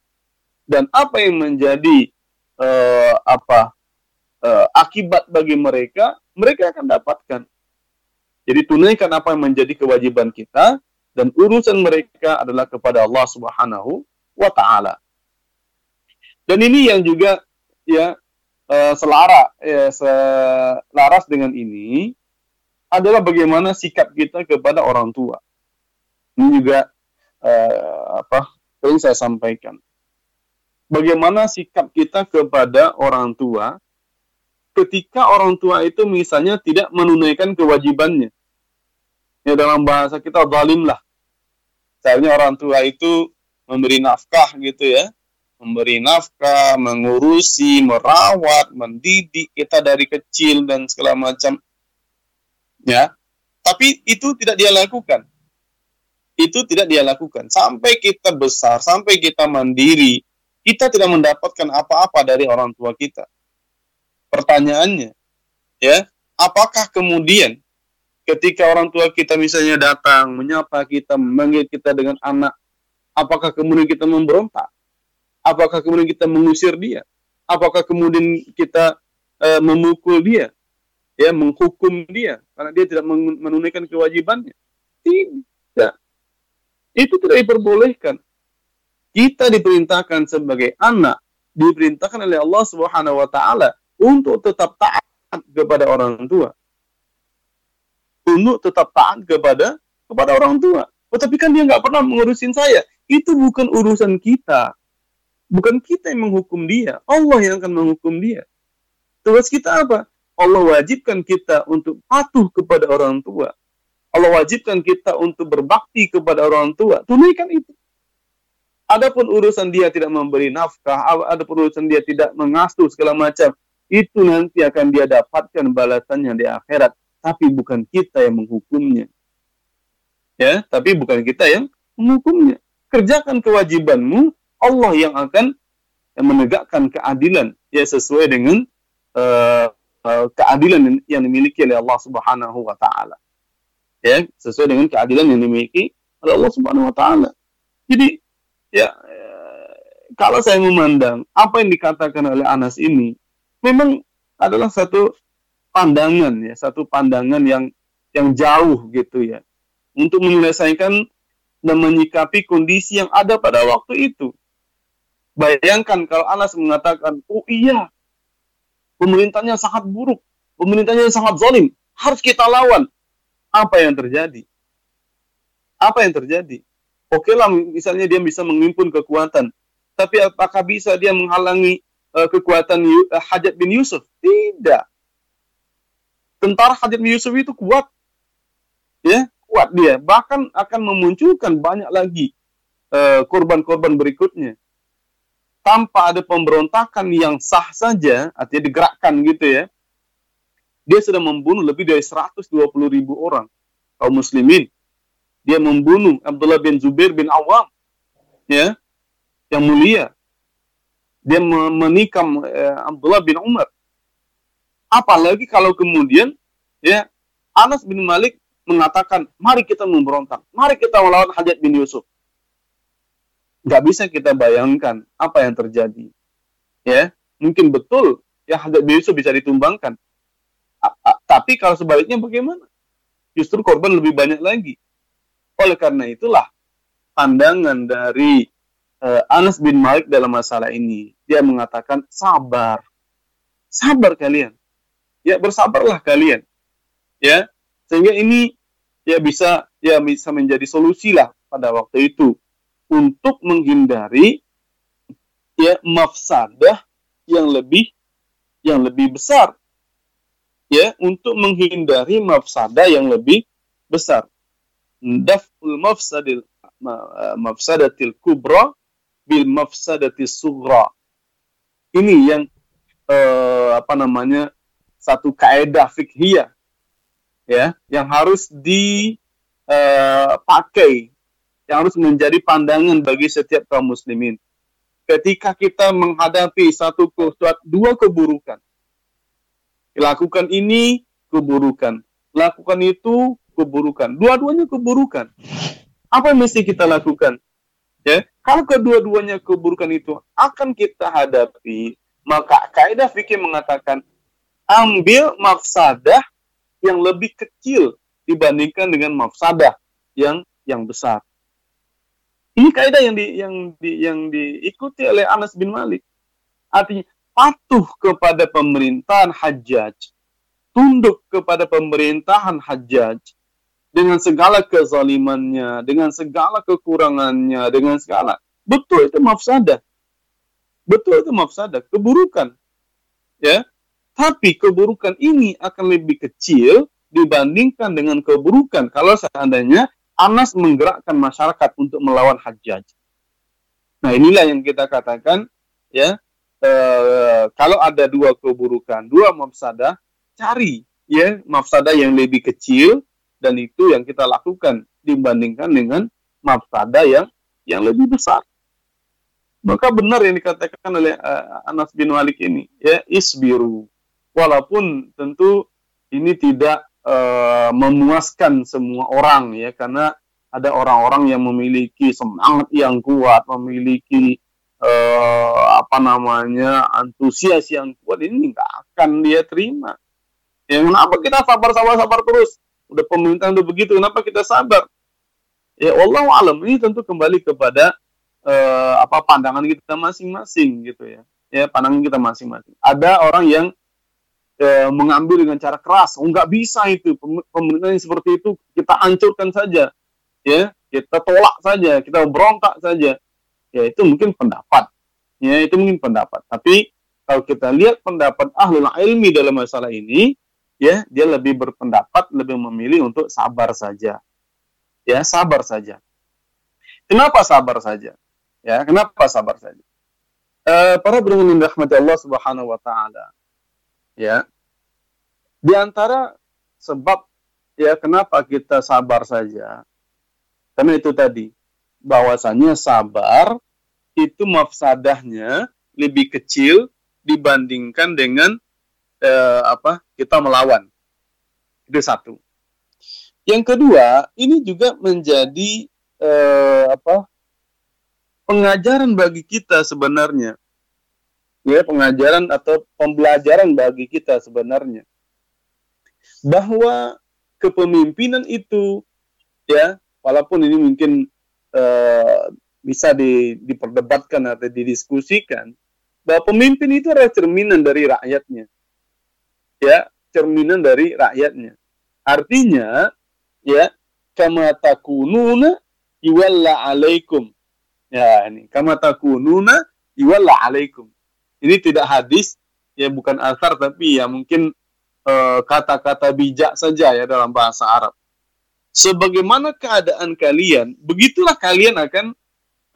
dan apa yang menjadi eh, apa eh, akibat bagi mereka mereka akan dapatkan jadi tunaikan apa yang menjadi kewajiban kita dan urusan mereka adalah kepada Allah Subhanahu wa taala. Dan ini yang juga ya uh, selara ya, selaras dengan ini adalah bagaimana sikap kita kepada orang tua. Ini juga uh, apa sering saya sampaikan. Bagaimana sikap kita kepada orang tua ketika orang tua itu misalnya tidak menunaikan kewajibannya. Ya dalam bahasa kita zalim lah. Seharusnya orang tua itu memberi nafkah gitu ya, memberi nafkah, mengurusi, merawat, mendidik kita dari kecil dan segala macam. Ya. Tapi itu tidak dia lakukan. Itu tidak dia lakukan. Sampai kita besar, sampai kita mandiri, kita tidak mendapatkan apa-apa dari orang tua kita. Pertanyaannya, ya, apakah kemudian ketika orang tua kita misalnya datang menyapa kita, memanggil kita dengan anak, apakah kemudian kita memberontak? Apakah kemudian kita mengusir dia? Apakah kemudian kita uh, memukul dia? Ya, menghukum dia karena dia tidak menunaikan kewajibannya? Tidak. Itu tidak diperbolehkan. Kita diperintahkan sebagai anak, diperintahkan oleh Allah Subhanahu wa taala untuk tetap taat kepada orang tua untuk tetap taat kepada kepada orang tua. Oh, tapi kan dia nggak pernah mengurusin saya. Itu bukan urusan kita. Bukan kita yang menghukum dia. Allah yang akan menghukum dia. Tugas kita apa? Allah wajibkan kita untuk patuh kepada orang tua. Allah wajibkan kita untuk berbakti kepada orang tua. Tunaikan itu. Adapun urusan dia tidak memberi nafkah, ada urusan dia tidak mengasuh segala macam, itu nanti akan dia dapatkan balasannya di akhirat tapi bukan kita yang menghukumnya. Ya, tapi bukan kita yang menghukumnya. Kerjakan kewajibanmu, Allah yang akan menegakkan keadilan ya sesuai dengan uh, uh, keadilan yang dimiliki oleh Allah Subhanahu wa taala. Ya, sesuai dengan keadilan yang dimiliki oleh Allah Subhanahu wa taala. Jadi ya uh, kalau saya memandang apa yang dikatakan oleh Anas ini memang adalah satu pandangan ya, satu pandangan yang yang jauh gitu ya. Untuk menyelesaikan dan menyikapi kondisi yang ada pada waktu itu. Bayangkan kalau Anas mengatakan, oh iya, pemerintahnya sangat buruk, pemerintahnya sangat zalim, harus kita lawan. Apa yang terjadi? Apa yang terjadi? Oke lah, misalnya dia bisa mengimpun kekuatan, tapi apakah bisa dia menghalangi uh, kekuatan uh, Hajat bin Yusuf? Tidak. Tentara Hajat bin Yusuf itu kuat, ya kuat dia, bahkan akan memunculkan banyak lagi eh, korban-korban uh, berikutnya tanpa ada pemberontakan yang sah saja, artinya digerakkan gitu ya, dia sudah membunuh lebih dari 120 ribu orang kaum muslimin. Dia membunuh Abdullah bin Zubair bin Awam, ya, yang mulia. Dia menikam eh, Abdullah bin Umar. Apalagi kalau kemudian, ya, Anas bin Malik mengatakan, mari kita memberontak, mari kita melawan Hajat bin Yusuf nggak bisa kita bayangkan apa yang terjadi. Ya, mungkin betul ya Hadrat bin Yusuf bisa ditumbangkan. Tapi kalau sebaliknya bagaimana? Justru korban lebih banyak lagi. Oleh karena itulah pandangan dari uh, Anas bin Malik dalam masalah ini. Dia mengatakan sabar. Sabar kalian. Ya bersabarlah kalian. Ya, sehingga ini ya bisa ya bisa menjadi solusi lah pada waktu itu untuk menghindari ya mafsadah yang lebih yang lebih besar ya untuk menghindari mafsadah yang lebih besar daful mafsadil mafsadatil kubra bil mafsadatis sughra ini yang eh, apa namanya satu kaidah fikhiyah ya yang harus dipakai eh, yang harus menjadi pandangan bagi setiap kaum muslimin. Ketika kita menghadapi satu dua keburukan, lakukan ini keburukan, lakukan itu keburukan, dua-duanya keburukan. Apa yang mesti kita lakukan? Ya, kalau kedua-duanya keburukan itu akan kita hadapi, maka kaidah fikih mengatakan ambil mafsadah yang lebih kecil dibandingkan dengan mafsadah yang yang besar. Ini kaidah yang di, yang di, yang diikuti oleh Anas bin Malik. Artinya patuh kepada pemerintahan Hajjaj, tunduk kepada pemerintahan Hajjaj dengan segala kezalimannya, dengan segala kekurangannya, dengan segala betul itu mafsadah. Betul itu mafsadah, keburukan. Ya. Tapi keburukan ini akan lebih kecil dibandingkan dengan keburukan kalau seandainya Anas menggerakkan masyarakat untuk melawan Hajjaj. Nah inilah yang kita katakan ya e, kalau ada dua keburukan, dua mafsadah, cari ya mafsadah yang lebih kecil dan itu yang kita lakukan dibandingkan dengan mafsadah yang yang lebih besar. Maka benar yang dikatakan oleh uh, Anas bin Malik ini ya isbiru walaupun tentu ini tidak uh, memuaskan semua orang ya karena ada orang-orang yang memiliki semangat yang kuat, memiliki uh, apa namanya antusias yang kuat ini nggak akan dia terima. Ya kenapa kita sabar sabar sabar terus? Udah pemerintah udah begitu, kenapa kita sabar? Ya Allah alam ini tentu kembali kepada uh, apa pandangan kita masing-masing gitu ya. Ya pandangan kita masing-masing. Ada orang yang eh, mengambil dengan cara keras. Oh, nggak bisa itu pemerintah yang seperti itu kita hancurkan saja, ya kita tolak saja, kita berontak saja. Ya itu mungkin pendapat, ya itu mungkin pendapat. Tapi kalau kita lihat pendapat ahlul ilmi dalam masalah ini, ya dia lebih berpendapat, lebih memilih untuk sabar saja, ya sabar saja. Kenapa sabar saja? Ya, kenapa sabar saja? Uh, para yang dirahmati Allah Subhanahu wa taala ya di antara sebab ya kenapa kita sabar saja karena itu tadi bahwasanya sabar itu mafsadahnya lebih kecil dibandingkan dengan eh, apa kita melawan. Itu satu. Yang kedua ini juga menjadi eh, apa pengajaran bagi kita sebenarnya. Ya pengajaran atau pembelajaran bagi kita sebenarnya. Bahwa kepemimpinan itu ya walaupun ini mungkin uh, bisa di, diperdebatkan atau didiskusikan bahwa pemimpin itu adalah cerminan dari rakyatnya. Ya, cerminan dari rakyatnya. Artinya, ya, kama takununa iwalla alaikum. Ya, ini kama takununa iwalla alaikum. Ini tidak hadis, ya bukan asar tapi ya mungkin eh, kata-kata uh, bijak saja ya dalam bahasa Arab. Sebagaimana keadaan kalian, begitulah kalian akan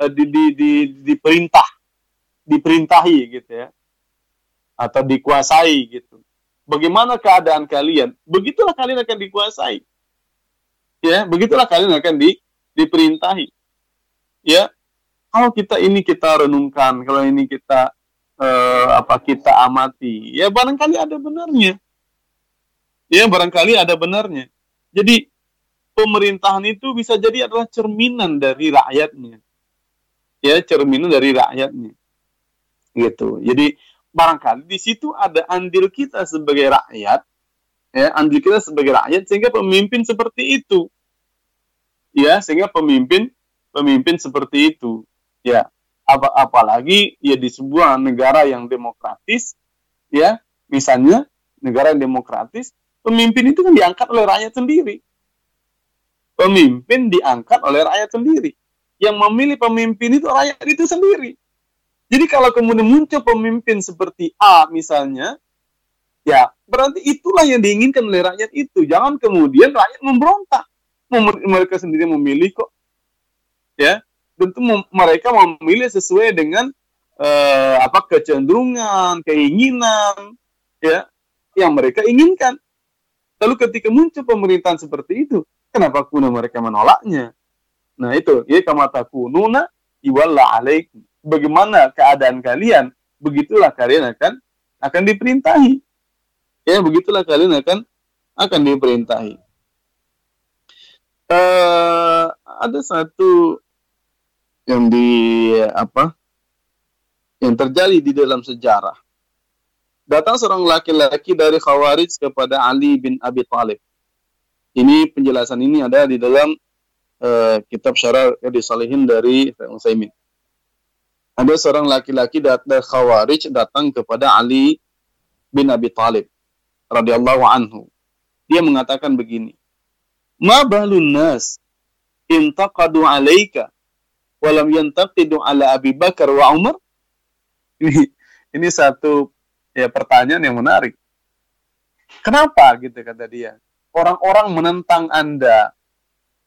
uh, di, di, di, diperintah, diperintahi gitu ya, atau dikuasai gitu. Bagaimana keadaan kalian, begitulah kalian akan dikuasai. Ya, begitulah kalian akan di, diperintahi. Ya, kalau kita ini kita renungkan, kalau ini kita uh, apa kita amati, ya barangkali ada benarnya. Ya, barangkali ada benarnya. Jadi pemerintahan itu bisa jadi adalah cerminan dari rakyatnya. Ya cerminan dari rakyatnya. Gitu. Jadi barangkali di situ ada andil kita sebagai rakyat ya andil kita sebagai rakyat sehingga pemimpin seperti itu. Ya sehingga pemimpin pemimpin seperti itu. Ya apa apalagi ya di sebuah negara yang demokratis ya misalnya negara yang demokratis pemimpin itu kan diangkat oleh rakyat sendiri pemimpin diangkat oleh rakyat sendiri yang memilih pemimpin itu rakyat itu sendiri. Jadi kalau kemudian muncul pemimpin seperti A misalnya, ya berarti itulah yang diinginkan oleh rakyat itu. Jangan kemudian rakyat memberontak. Mereka sendiri memilih kok. Ya, tentu mereka memilih sesuai dengan uh, apa kecenderungan, keinginan, ya, yang mereka inginkan. Lalu ketika muncul pemerintahan seperti itu, kenapa kemudian mereka menolaknya? Nah itu, ya kama takununa iwalla alaikum. Bagaimana keadaan kalian, begitulah kalian akan akan diperintahi. Ya, begitulah kalian akan akan diperintahi. Uh, ada satu yang di apa yang terjadi di dalam sejarah. Datang seorang laki-laki dari Khawarij kepada Ali bin Abi Thalib. Ini penjelasan ini ada di dalam uh, kitab syarah yang disalihin dari Utsaimin. Ada seorang laki-laki datang Khawarij datang kepada Ali bin Abi Talib radhiyallahu anhu. Dia mengatakan begini, "Ma balun nas intaqadu 'alaika wa lam yantaqidu 'ala Abi Bakar wa Umar?" Ini ini satu ya pertanyaan yang menarik. Kenapa gitu kata dia? Orang-orang menentang Anda,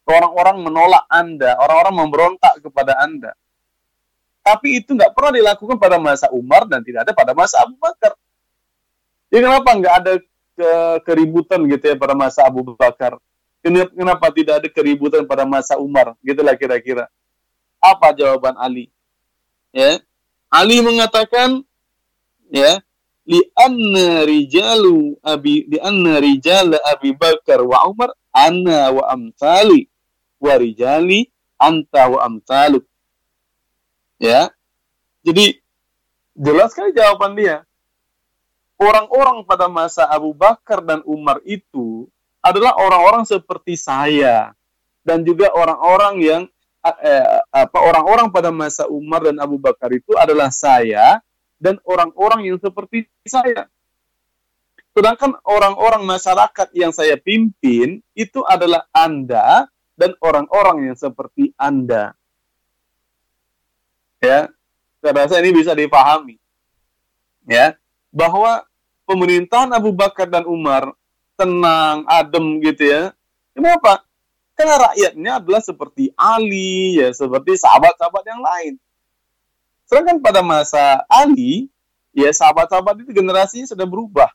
orang-orang menolak Anda, orang-orang memberontak kepada Anda. Tapi itu nggak pernah dilakukan pada masa Umar dan tidak ada pada masa Abu Bakar. Jadi kenapa nggak ada ke keributan gitu ya pada masa Abu Bakar? Kenapa tidak ada keributan pada masa Umar? Gitulah kira-kira. Apa jawaban Ali? Ya, Ali mengatakan, ya, li anna rijalu abi li anna rijal Abi Bakar wa Umar anna wa amsali warijali anta wa amsaluk. Ya. Jadi jelas sekali jawaban dia. Orang-orang pada masa Abu Bakar dan Umar itu adalah orang-orang seperti saya dan juga orang-orang yang eh, apa orang-orang pada masa Umar dan Abu Bakar itu adalah saya dan orang-orang yang seperti saya. Sedangkan orang-orang masyarakat yang saya pimpin itu adalah Anda dan orang-orang yang seperti Anda. Ya, saya rasa ini bisa dipahami. Ya, bahwa pemerintahan Abu Bakar dan Umar tenang, adem gitu ya. Kenapa? Karena rakyatnya adalah seperti Ali, ya seperti sahabat-sahabat yang lain. Sedangkan pada masa Ali, ya sahabat-sahabat itu generasinya sudah berubah.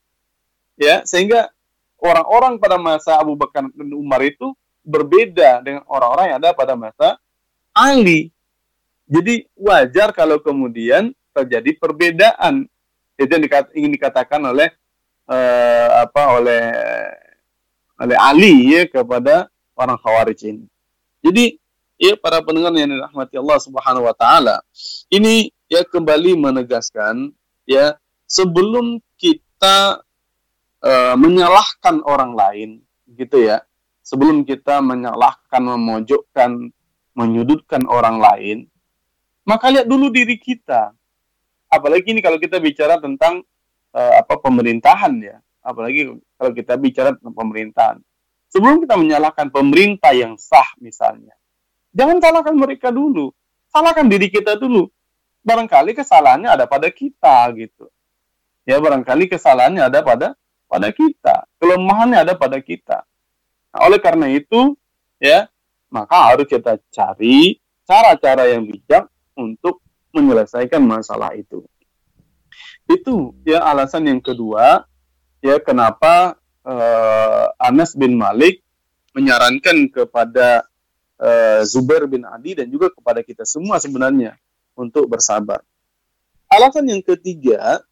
Ya, sehingga orang-orang pada masa Abu Bakar dan Umar itu berbeda dengan orang-orang yang ada pada masa Ali. Jadi wajar kalau kemudian terjadi perbedaan. Itu yang dikat, ingin dikatakan oleh uh, apa oleh oleh Ali ya kepada orang Khawarij ini. Jadi ya para pendengar yang dirahmati Allah Subhanahu wa taala, ini ya kembali menegaskan ya sebelum kita uh, menyalahkan orang lain gitu ya sebelum kita menyalahkan, memojokkan, menyudutkan orang lain, maka lihat dulu diri kita. Apalagi ini kalau kita bicara tentang uh, apa pemerintahan ya, apalagi kalau kita bicara tentang pemerintahan. Sebelum kita menyalahkan pemerintah yang sah misalnya, jangan salahkan mereka dulu, salahkan diri kita dulu. Barangkali kesalahannya ada pada kita gitu. Ya barangkali kesalahannya ada pada pada kita, kelemahannya ada pada kita. Nah, oleh karena itu, ya maka harus kita cari cara-cara yang bijak untuk menyelesaikan masalah itu. Itu ya alasan yang kedua ya kenapa uh, Anas bin Malik menyarankan kepada uh, Zubair bin Adi dan juga kepada kita semua sebenarnya untuk bersabar. Alasan yang ketiga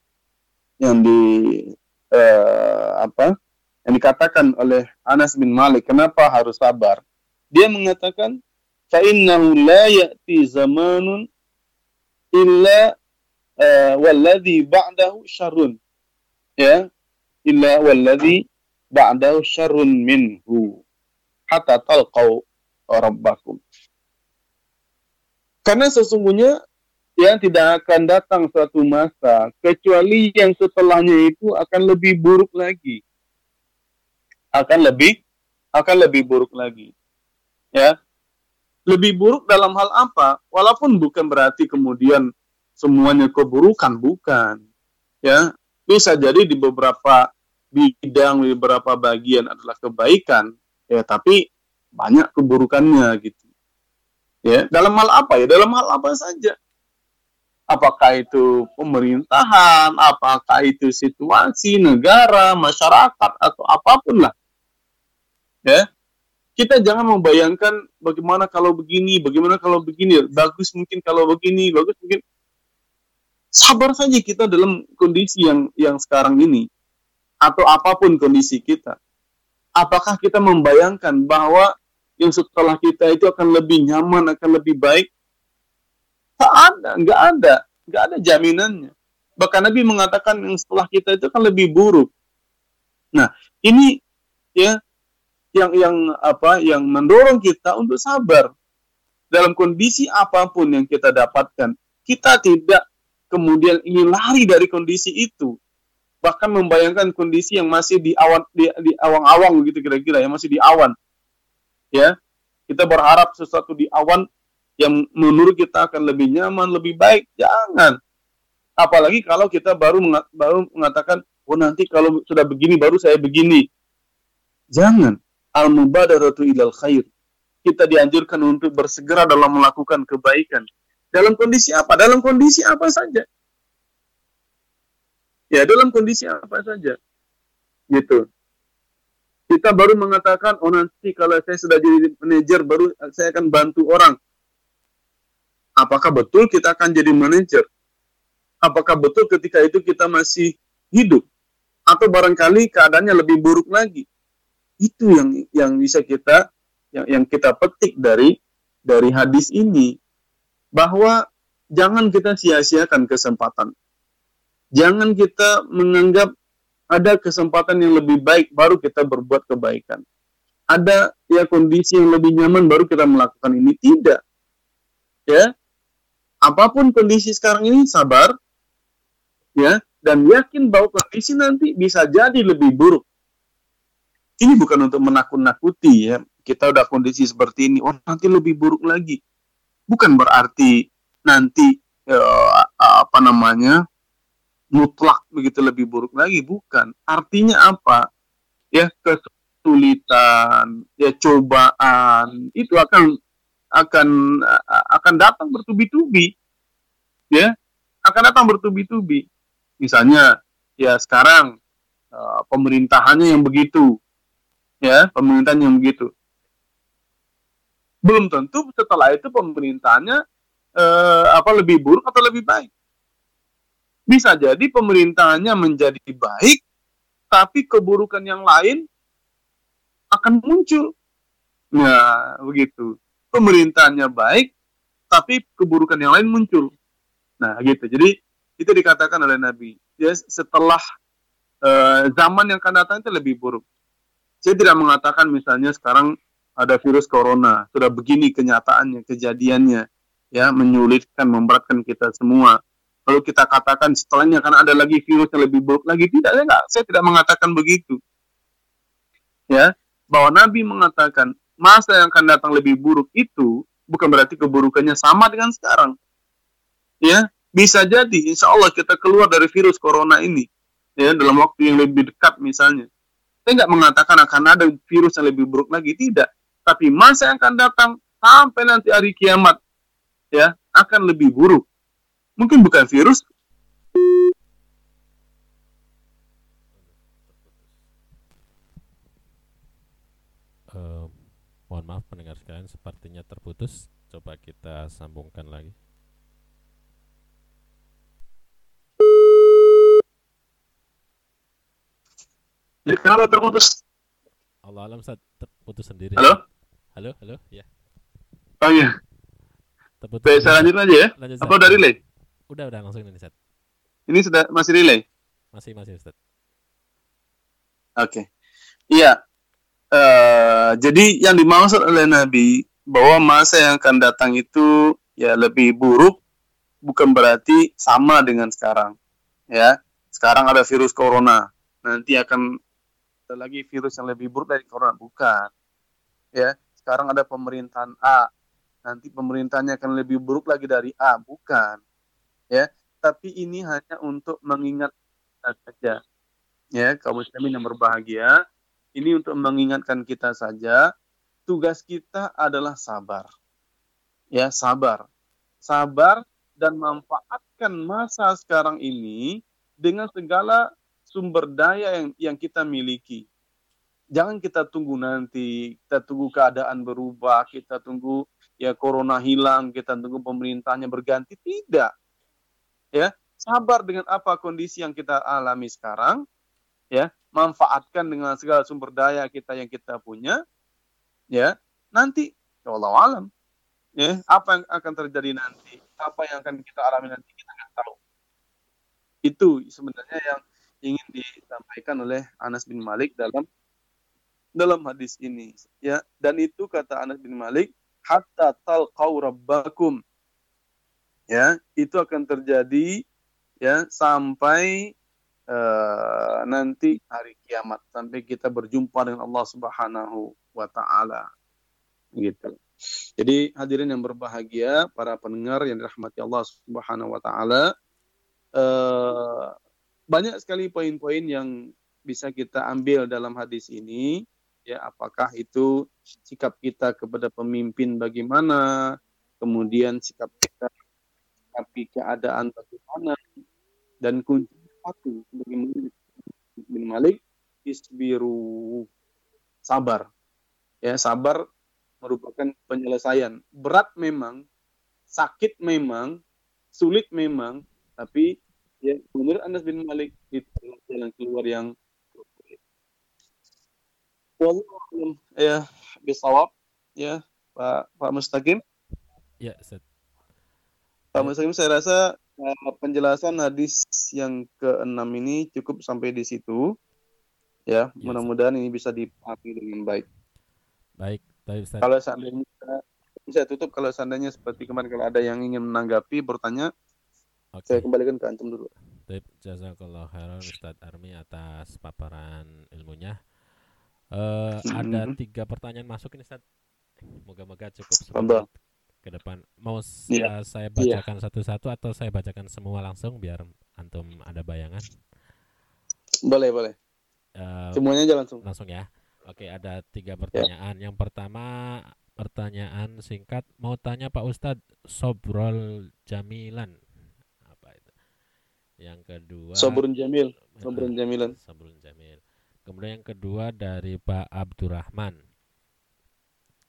yang di uh, apa yang dikatakan oleh Anas bin Malik kenapa harus sabar dia mengatakan fa'innahu la ya'ti zamanun illa uh, walladhi ba'dahu syarrun ya illa walladhi ba'dahu syarrun minhu hatta talqau rabbakum karena sesungguhnya yang tidak akan datang suatu masa kecuali yang setelahnya itu akan lebih buruk lagi. Akan lebih akan lebih buruk lagi. Ya. Lebih buruk dalam hal apa? Walaupun bukan berarti kemudian semuanya keburukan bukan. Ya. Bisa jadi di beberapa bidang di beberapa bagian adalah kebaikan. Ya tapi banyak keburukannya gitu. Ya dalam hal apa ya? Dalam hal apa saja. Apakah itu pemerintahan apakah itu situasi negara masyarakat atau apa pun lah. Ya kita jangan membayangkan bagaimana kalau begini, bagaimana kalau begini, bagus mungkin kalau begini, bagus mungkin. Sabar saja kita dalam kondisi yang yang sekarang ini. Atau apa pun kondisi kita. Apakah kita membayangkan bahwa yang setelah kita itu akan lebih nyaman, akan lebih baik? Tak ada, nggak ada, nggak ada jaminannya. Bahkan Nabi mengatakan yang setelah kita itu akan lebih buruk. Nah, ini ya yang yang apa yang mendorong kita untuk sabar dalam kondisi apa pun yang kita dapatkan kita tidak kemudian ingin lari dari kondisi itu bahkan membayangkan kondisi yang masih di awan di, di awang-awang begitu kira-kira yang masih di awan ya kita berharap sesuatu di awan yang menurut kita akan lebih nyaman lebih baik jangan apalagi kalau kita baru baru mengatakan oh nanti kalau sudah begini baru saya begini jangan al-mubadaratu ilal khair. Kita dianjurkan untuk bersegera dalam melakukan kebaikan. Dalam kondisi apa? Dalam kondisi apa saja. Ya, dalam kondisi apa saja. Gitu. Kita baru mengatakan, oh nanti kalau saya sudah jadi manajer, baru saya akan bantu orang. Apakah betul kita akan jadi manajer? Apakah betul ketika itu kita masih hidup? Atau barangkali keadaannya lebih buruk lagi? Itu yang yang bisa kita yang yang kita petik dari dari hadis ini bahwa jangan kita sia-siakan kesempatan. Jangan kita menganggap ada kesempatan yang lebih baik baru kita berbuat kebaikan. Ada ya kondisi yang lebih nyaman baru kita melakukan ini tidak. Ya. Apa pun kondisi sekarang ini sabar ya dan yakin bahwa kondisi nanti bisa jadi lebih buruk ini bukan untuk menakut-nakuti ya. Kita udah kondisi seperti ini, oh nanti lebih buruk lagi. Bukan berarti nanti uh, apa namanya mutlak begitu lebih buruk lagi, bukan. Artinya apa? Ya kesulitan, ya cobaan itu akan akan akan datang bertubi-tubi. Ya, akan datang bertubi-tubi. Misalnya ya sekarang uh, pemerintahannya yang begitu ya pemerintahan yang begitu belum tentu setelah itu pemerintahannya eh, apa lebih buruk atau lebih baik bisa jadi pemerintahannya menjadi baik tapi keburukan yang lain akan muncul. Nah begitu. Pemerintahannya baik tapi keburukan yang lain muncul. Nah gitu. Jadi itu dikatakan oleh Nabi. Ya setelah uh, zaman yang akan datang itu lebih buruk. Saya tidak mengatakan misalnya sekarang ada virus corona, sudah begini kenyataannya, kejadiannya, ya menyulitkan, memberatkan kita semua. Lalu kita katakan setelahnya akan ada lagi virus yang lebih buruk lagi, tidak, saya, enggak, saya tidak mengatakan begitu. Ya, bahwa Nabi mengatakan masa yang akan datang lebih buruk itu bukan berarti keburukannya sama dengan sekarang. Ya, bisa jadi insya Allah kita keluar dari virus corona ini ya dalam waktu yang lebih dekat misalnya. Saya nggak mengatakan akan ada virus yang lebih buruk lagi, tidak. Tapi masa yang akan datang sampai nanti hari kiamat ya akan lebih buruk. Mungkin bukan virus.
Uh, mohon maaf pendengar sekalian, sepertinya terputus. Coba kita sambungkan lagi.
Jadi kenapa terputus?
Allah alam saat terputus sendiri.
Halo?
Halo, halo, ya.
Oh iya.
Terputus.
Baik, saya lanjut aja ya.
Lanjut,
Apa udah relay?
Udah, udah langsung ini, Sat.
Ini sudah masih relay?
Masih, masih, Ustaz.
Oke. Okay. Iya. Uh, jadi yang dimaksud oleh Nabi bahwa masa yang akan datang itu ya lebih buruk bukan berarti sama dengan sekarang. Ya. Sekarang ada virus corona. Nanti akan ada lagi virus yang lebih buruk dari corona bukan ya sekarang ada pemerintahan A nanti pemerintahnya akan lebih buruk lagi dari A bukan ya tapi ini hanya untuk mengingat saja ya kaum muslimin yang berbahagia ini untuk mengingatkan kita saja tugas kita adalah sabar ya sabar sabar dan manfaatkan masa sekarang ini dengan segala sumber daya yang yang kita miliki. Jangan kita tunggu nanti, kita tunggu keadaan berubah, kita tunggu ya corona hilang, kita tunggu pemerintahnya berganti. Tidak. Ya, sabar dengan apa kondisi yang kita alami sekarang, ya, manfaatkan dengan segala sumber daya kita yang kita punya, ya, nanti ya Allah alam, ya, apa yang akan terjadi nanti, apa yang akan kita alami nanti kita nggak tahu. Itu sebenarnya yang ingin disampaikan oleh Anas bin Malik dalam dalam hadis ini ya dan itu kata Anas bin Malik hatta talqau rabbakum ya itu akan terjadi ya sampai uh, nanti hari kiamat sampai kita berjumpa dengan Allah Subhanahu wa taala gitu. Jadi hadirin yang berbahagia, para pendengar yang dirahmati Allah Subhanahu wa taala, uh, banyak sekali poin-poin yang bisa kita ambil dalam hadis ini ya apakah itu sikap kita kepada pemimpin bagaimana kemudian sikap kita tapi keadaan bagaimana? Dan kunci satu bagaimana bin Malik isbiru sabar. Ya sabar merupakan penyelesaian. Berat memang sakit memang sulit memang tapi ya menurut Anas bin Malik itu jalan keluar yang Wallahu ya bisawab. Ya Pak Pak Mustaqim.
Ya, Ustaz.
Pak Mustaqim saya rasa uh, penjelasan hadis yang keenam ini cukup sampai di situ. Ya, ya mudah-mudahan ini bisa dipahami dengan baik.
Baik, baik Ustaz.
Kalau seandainya bisa tutup kalau seandainya seperti kemarin kalau ada yang ingin menanggapi bertanya Okay. Saya kembalikan ke antum dulu.
Tip jazakallah khairan Ustadz Armi atas paparan ilmunya. Uh, ada tiga pertanyaan masuk ini Ustadz. Moga-moga cukup sebentar ke depan. Mau yeah. uh, saya iya. bacakan satu-satu yeah. atau saya bacakan semua langsung biar antum ada bayangan?
Boleh, boleh. Uh, Semuanya aja langsung.
Langsung ya. Oke, ada tiga iya. pertanyaan. Yeah. Yang pertama pertanyaan singkat mau tanya Pak Ustadz Sobrol Jamilan yang kedua
Sabrun Jamil. Sabrun Jamilan.
Sabrun Jamil. Kemudian yang kedua dari Pak Abdurrahman.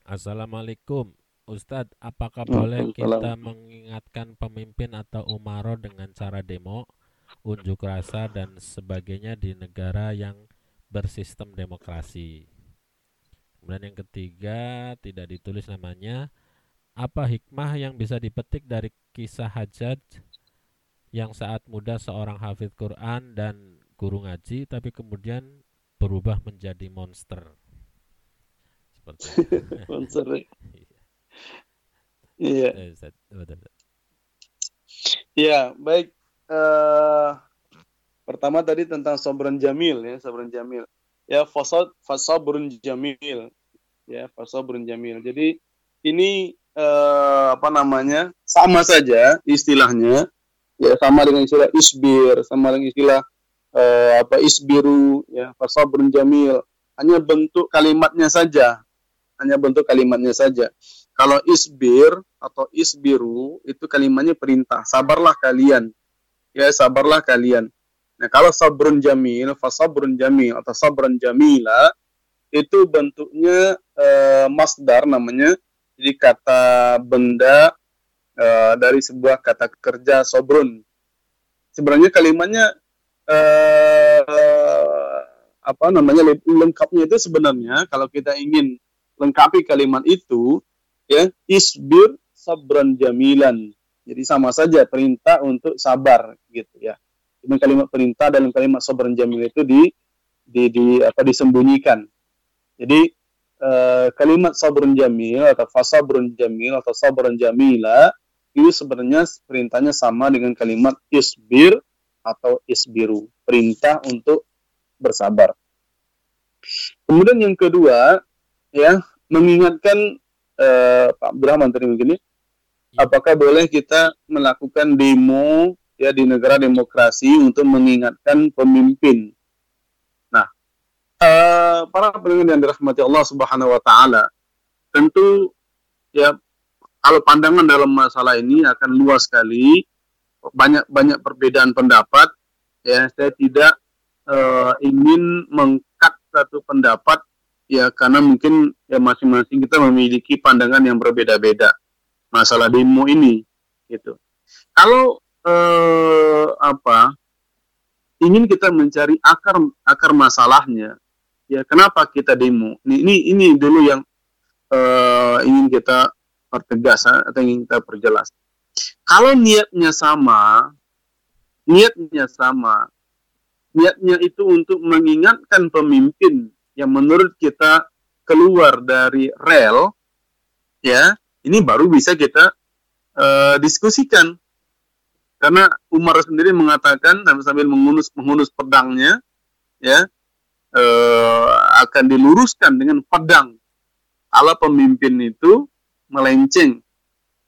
Assalamualaikum. Ustadz, apakah boleh kita mengingatkan pemimpin atau umaro dengan cara demo, unjuk rasa dan sebagainya di negara yang bersistem demokrasi? Kemudian yang ketiga, tidak ditulis namanya, apa hikmah yang bisa dipetik dari kisah hajat yang saat muda seorang hafid Quran dan guru ngaji tapi kemudian berubah menjadi monster. seperti
sponsor. Iya. Iya, baik. Uh, pertama tadi tentang sabran jamil ya, sabran jamil. Ya, fasad fasabrun jamil. Ya, fasabrun jamil. Jadi ini uh, apa namanya? Sama saja istilahnya. Ya, sama dengan istilah isbir, sama dengan istilah uh, apa isbiru ya, fasabrun jamil. Hanya bentuk kalimatnya saja. Hanya bentuk kalimatnya saja. Kalau isbir atau isbiru itu kalimatnya perintah. Sabarlah kalian. Ya, sabarlah kalian. Nah, kalau sabrun jamil, fasabrun jamil atau sabran jamila itu bentuknya uh, masdar namanya. Jadi kata benda uh, dari sebuah kata kerja sabrun. Sebenarnya kalimatnya uh, apa namanya lengkapnya itu sebenarnya kalau kita ingin lengkapi kalimat itu ya isbir sabran jamilan. Jadi sama saja perintah untuk sabar gitu ya. Dengan kalimat perintah dalam kalimat sabran jamil itu di di, di apa disembunyikan. Jadi eh, kalimat sabrun jamil atau fasabrun jamil atau sabran jamila itu sebenarnya perintahnya sama dengan kalimat isbir atau isbiru. Perintah untuk bersabar. Kemudian yang kedua ya mengingatkan eh, Pak Abdurrahman tadi begini, ya. apakah boleh kita melakukan demo ya di negara demokrasi untuk mengingatkan pemimpin? Nah, eh, para pendengar yang dirahmati Allah Subhanahu Wa Taala, tentu ya kalau pandangan dalam masalah ini akan luas sekali, banyak banyak perbedaan pendapat. Ya, saya tidak uh, ingin mengkat satu pendapat ya karena mungkin ya masing-masing kita memiliki pandangan yang berbeda-beda. Masalah demo ini gitu. Kalau eh, apa ingin kita mencari akar akar masalahnya ya kenapa kita demo? Ini ini, ini dulu yang eh, ingin kita pertegas atau ingin kita perjelas. Kalau niatnya sama niatnya sama niatnya itu untuk mengingatkan pemimpin yang menurut kita keluar dari rel, ya ini baru bisa kita uh, diskusikan. Karena Umar sendiri mengatakan sambil mengunus mengunus pedangnya, ya uh, akan diluruskan dengan pedang. Ala pemimpin itu melenceng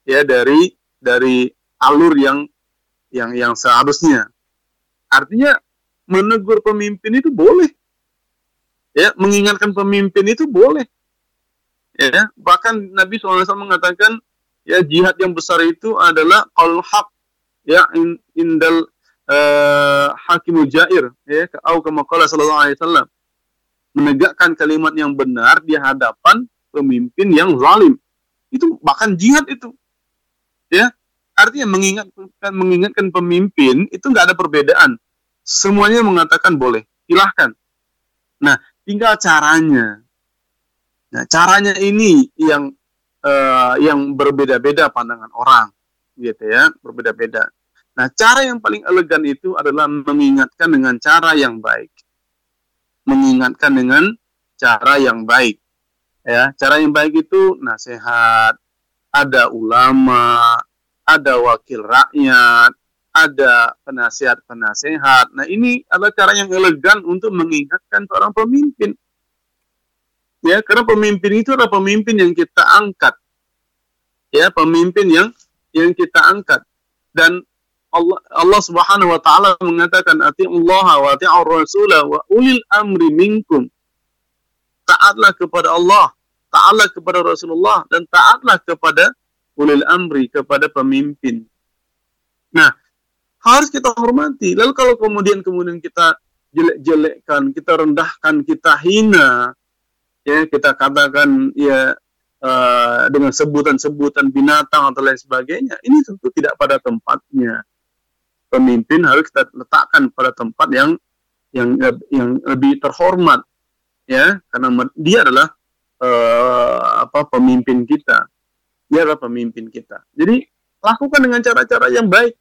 ya dari dari alur yang yang yang seharusnya. Artinya menegur pemimpin itu boleh ya mengingatkan pemimpin itu boleh. Ya bahkan Nabi SAW mengatakan ya jihad yang besar itu adalah al haq ya in, indal uh, hakimul jair ya au kama qala sallallahu alaihi wasallam. Menegakkan kalimat yang benar di hadapan pemimpin yang zalim. Itu bahkan jihad itu. Ya artinya mengingatkan mengingatkan pemimpin itu nggak ada perbedaan. Semuanya mengatakan boleh silahkan. Nah tinggal caranya. Nah, caranya ini yang uh, yang berbeda-beda pandangan orang, gitu ya, berbeda-beda. Nah, cara yang paling elegan itu adalah mengingatkan dengan cara yang baik. Mengingatkan dengan cara yang baik. Ya, cara yang baik itu nasihat, ada ulama, ada wakil rakyat, ada penasehat-penasehat. Nah, ini adalah cara yang elegan untuk mengingatkan seorang pemimpin. Ya, karena pemimpin itu adalah pemimpin yang kita angkat. Ya, pemimpin yang yang kita angkat. Dan Allah Allah Subhanahu wa taala mengatakan Allah wa ati'ur rasul wa ulil amri minkum. Taatlah kepada Allah, taatlah kepada Rasulullah dan taatlah kepada ulil amri kepada pemimpin. Nah, harus kita hormati. Lalu kalau kemudian kemudian kita jelek-jelekkan, kita rendahkan, kita hina, ya kita katakan ya uh, dengan sebutan-sebutan binatang atau lain sebagainya, ini tentu tidak pada tempatnya. Pemimpin harus kita letakkan pada tempat yang yang yang lebih terhormat, ya, karena dia adalah uh, apa pemimpin kita, dia adalah pemimpin kita. Jadi lakukan dengan cara-cara yang baik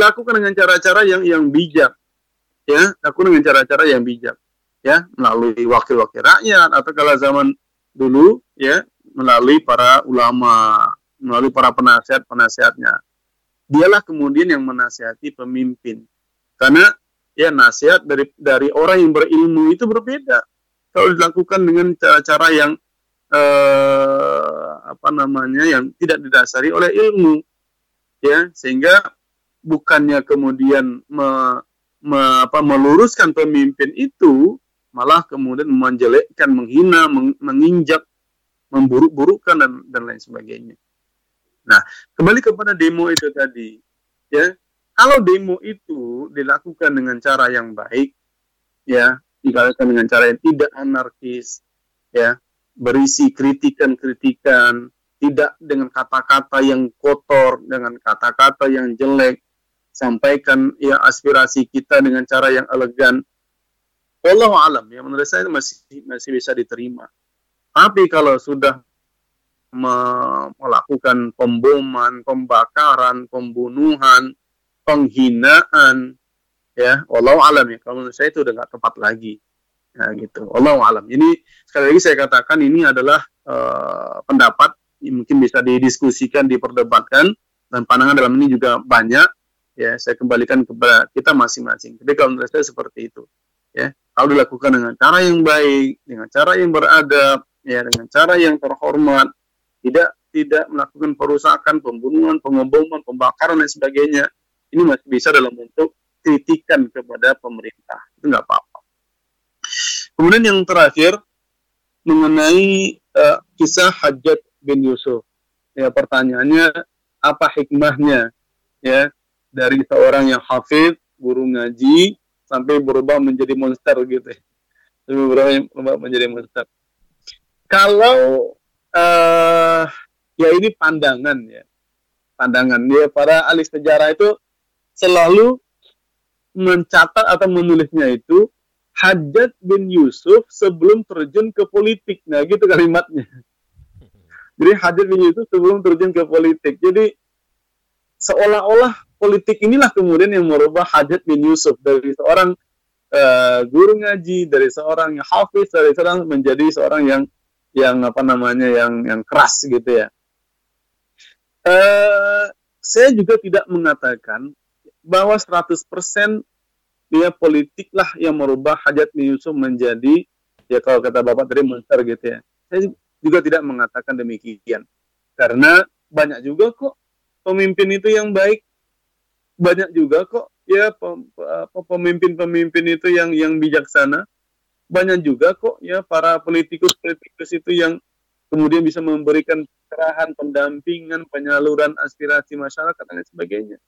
lakukan dengan cara-cara yang yang bijak ya lakukan dengan cara-cara yang bijak ya melalui wakil-wakil rakyat atau kalau zaman dulu ya melalui para ulama, melalui para penasihat-penasihatnya. Dialah kemudian yang menasihati pemimpin. Karena ya nasihat dari dari orang yang berilmu itu berbeda. Kalau dilakukan dengan cara-cara yang eh, apa namanya yang tidak didasari oleh ilmu, ya sehingga bukannya kemudian me, me, apa, meluruskan pemimpin itu, malah kemudian menjelekkan, menghina, meng, menginjak, memburuk-burukkan dan dan lain sebagainya. Nah, kembali kepada demo itu tadi, ya kalau demo itu dilakukan dengan cara yang baik, ya dilakukan dengan cara yang tidak anarkis, ya berisi kritikan-kritikan, tidak dengan kata-kata yang kotor, dengan kata-kata yang jelek, sampaikan ya aspirasi kita dengan cara yang elegan. Allah alam ya menurut saya masih masih bisa diterima. Tapi kalau sudah melakukan pemboman, pembakaran, pembunuhan, penghinaan, ya Allah alam ya. Kalau menurut saya itu udah nggak tepat lagi. Ya gitu. Allah alam. Ini sekali lagi saya katakan ini adalah uh, pendapat yang mungkin bisa didiskusikan, diperdebatkan dan pandangan dalam ini juga banyak. Ya, saya kembalikan kepada kita masing-masing. Jadi kalau menurut saya seperti itu. Ya, kalau dilakukan dengan cara yang baik, dengan cara yang beradab, ya dengan cara yang terhormat, tidak tidak melakukan perusakan, pembunuhan, pengeboman, pembakaran dan sebagainya, ini masih bisa dalam bentuk kritikan kepada pemerintah. Itu nggak apa-apa. Kemudian yang terakhir mengenai uh, kisah Hajat bin Yusuf. Ya pertanyaannya apa hikmahnya ya dari seorang yang hafid, guru ngaji sampai berubah menjadi monster gitu ya. berubah menjadi monster. Kalau uh, ya ini pandangan ya pandangan dia para ahli sejarah itu selalu mencatat atau menulisnya itu Hajat bin Yusuf sebelum terjun ke politik. Nah, gitu kalimatnya. Jadi Hajat bin Yusuf sebelum terjun ke politik. Jadi seolah-olah politik inilah kemudian yang merubah Hajat bin Yusuf dari seorang uh, guru ngaji, dari seorang yang hafiz, dari seorang menjadi seorang yang yang apa namanya yang yang keras gitu ya. Uh, saya juga tidak mengatakan bahwa 100% dia politik lah yang merubah hajat Yusuf menjadi ya kalau kata Bapak tadi monster gitu ya. Saya juga tidak mengatakan demikian. Karena banyak juga kok pemimpin itu yang baik. Banyak juga kok ya pemimpin-pemimpin itu yang yang bijaksana banyak juga kok ya para politikus-politikus itu yang kemudian bisa memberikan kerahan pendampingan, penyaluran aspirasi masyarakat dan sebagainya.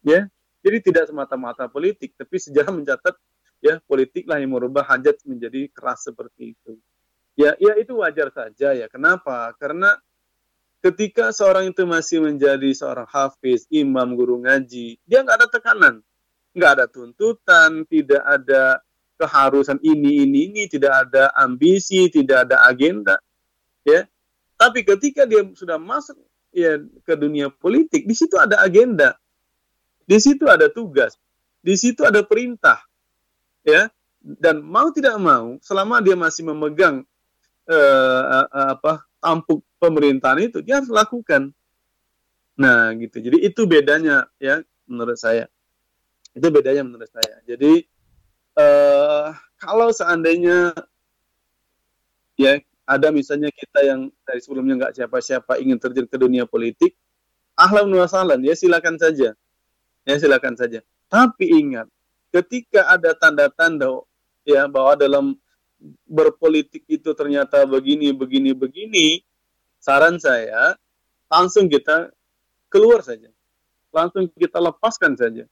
Ya, jadi tidak semata-mata politik, tapi sejarah mencatat ya politiklah yang merubah hajat menjadi keras seperti itu. Ya, ya itu wajar saja ya. Kenapa? Karena ketika seorang itu masih menjadi seorang hafiz, imam, guru ngaji, dia nggak ada tekanan, nggak ada tuntutan, tidak ada keharusan ini ini ini tidak ada ambisi tidak ada agenda ya. Tapi ketika dia sudah masuk ya ke dunia politik di situ ada agenda. Di situ ada tugas. Di situ ada perintah ya. Dan mau tidak mau selama dia masih memegang uh, uh, apa tampuk pemerintahan itu dia harus lakukan. Nah gitu. Jadi itu bedanya ya menurut saya. Itu bedanya menurut saya. Jadi uh, kalau seandainya ya ada misalnya kita yang dari sebelumnya nggak siapa-siapa ingin terjun ke dunia politik, ahlan wasalan ya silakan saja, ya silakan saja. Tapi ingat, ketika ada tanda-tanda ya bahwa dalam berpolitik itu ternyata begini, begini, begini, saran saya langsung kita keluar saja, langsung kita lepaskan saja.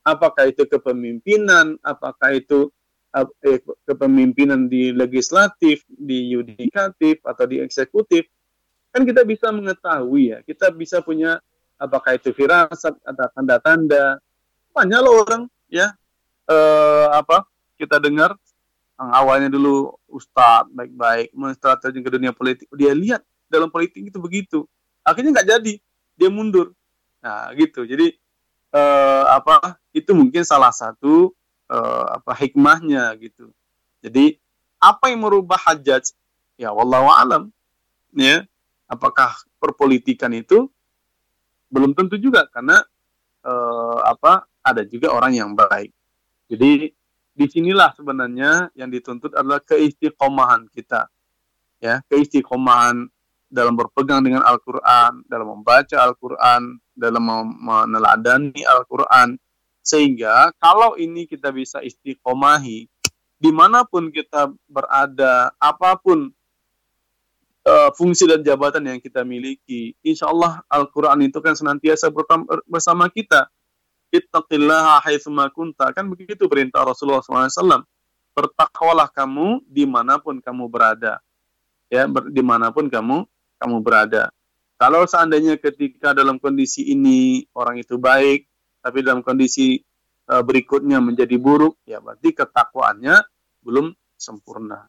Apakah itu kepemimpinan, apakah itu eh, kepemimpinan di legislatif, di yudikatif atau di eksekutif, kan kita bisa mengetahui ya, kita bisa punya apakah itu firasat atau tanda-tanda. Banyak loh orang ya. Eh, apa? Kita dengar yang awalnya dulu ustadz baik-baik menstrategi ke dunia politik dia lihat dalam politik itu begitu akhirnya nggak jadi dia mundur nah gitu jadi uh, apa itu mungkin salah satu uh, apa hikmahnya gitu. Jadi apa yang merubah hajat Ya wallahu alam. Ya, apakah perpolitikan itu belum tentu juga karena eh, apa ada juga orang yang baik. Jadi di sinilah sebenarnya yang dituntut adalah keistiqomahan kita, ya keistiqomahan dalam berpegang dengan Al-Quran, dalam membaca Al-Quran, dalam meneladani Al-Quran, sehingga kalau ini kita bisa istiqomahi, di mana pun kita berada, apa pun uh, fungsi dan jabatan yang kita miliki, insya Allah Al-Quran itu kan senantiasa bersama kita. Ittaqillaha haithuma kunta. Kan begitu perintah Rasulullah SAW. Bertakwalah kamu di mana pun kamu berada. Ya, ber, di mana pun kamu kamu berada. Kalau seandainya ketika dalam kondisi ini orang itu baik, tapi dalam kondisi uh, berikutnya menjadi buruk, ya berarti ketakwaannya belum sempurna.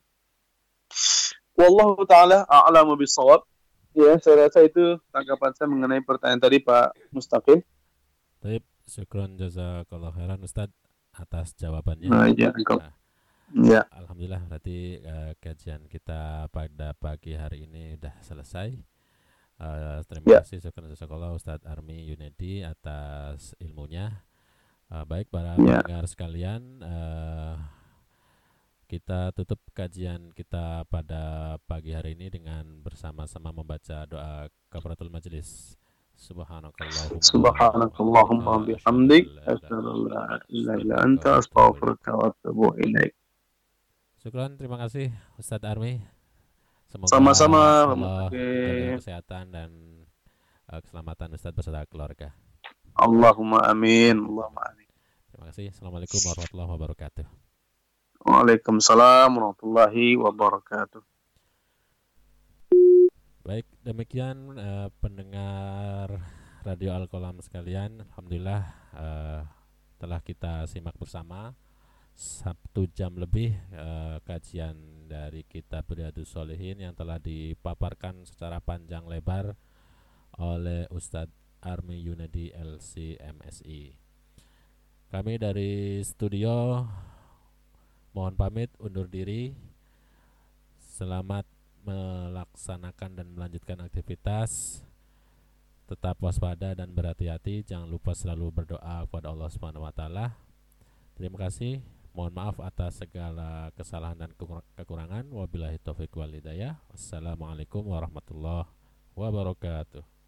Wallahu taala a'lamu bisawab. Ya, saya rasa itu tanggapan saya mengenai pertanyaan tadi Pak Mustaqim.
Baik, syukron jazakallah khairan Ustaz atas jawabannya.
Nah, ya, nah, ya.
Alhamdulillah berarti uh, kajian kita pada pagi hari ini sudah selesai. Uh, terima ya. kasih syukur jazakallah Ustadz Armi Yunedi atas ilmunya. Uh, baik para ya. pendengar sekalian, uh, kita tutup kajian kita pada pagi hari ini dengan bersama-sama membaca doa kafaratul majelis.
Subhanakallahumma bihamdik asyhadu an la ilaha anta astaghfiruka wa atubu ilaik.
Syukran, terima kasih Ustadz Armi.
Semoga Sama-sama
kesehatan dan uh, keselamatan Ustadz beserta keluarga.
Allahumma amin. Allahumma amin.
Terima kasih. Assalamualaikum warahmatullahi wabarakatuh.
Waalaikumsalam warahmatullahi wabarakatuh.
Baik, demikian uh, pendengar Radio Al-Kolam sekalian. Alhamdulillah uh, telah kita simak bersama satu jam lebih uh, kajian dari kitab Riyadus Solihin yang telah dipaparkan secara panjang lebar oleh Ustadz Armi Yunadi LCMSI. Kami dari studio mohon pamit undur diri. Selamat melaksanakan dan melanjutkan aktivitas. Tetap waspada dan berhati-hati. Jangan lupa selalu berdoa kepada Allah Subhanahu wa taala. Terima kasih. Mohon maaf atas segala kesalahan dan kekurangan. Wabillahi taufiq wal hidayah. Wassalamualaikum warahmatullahi wabarakatuh.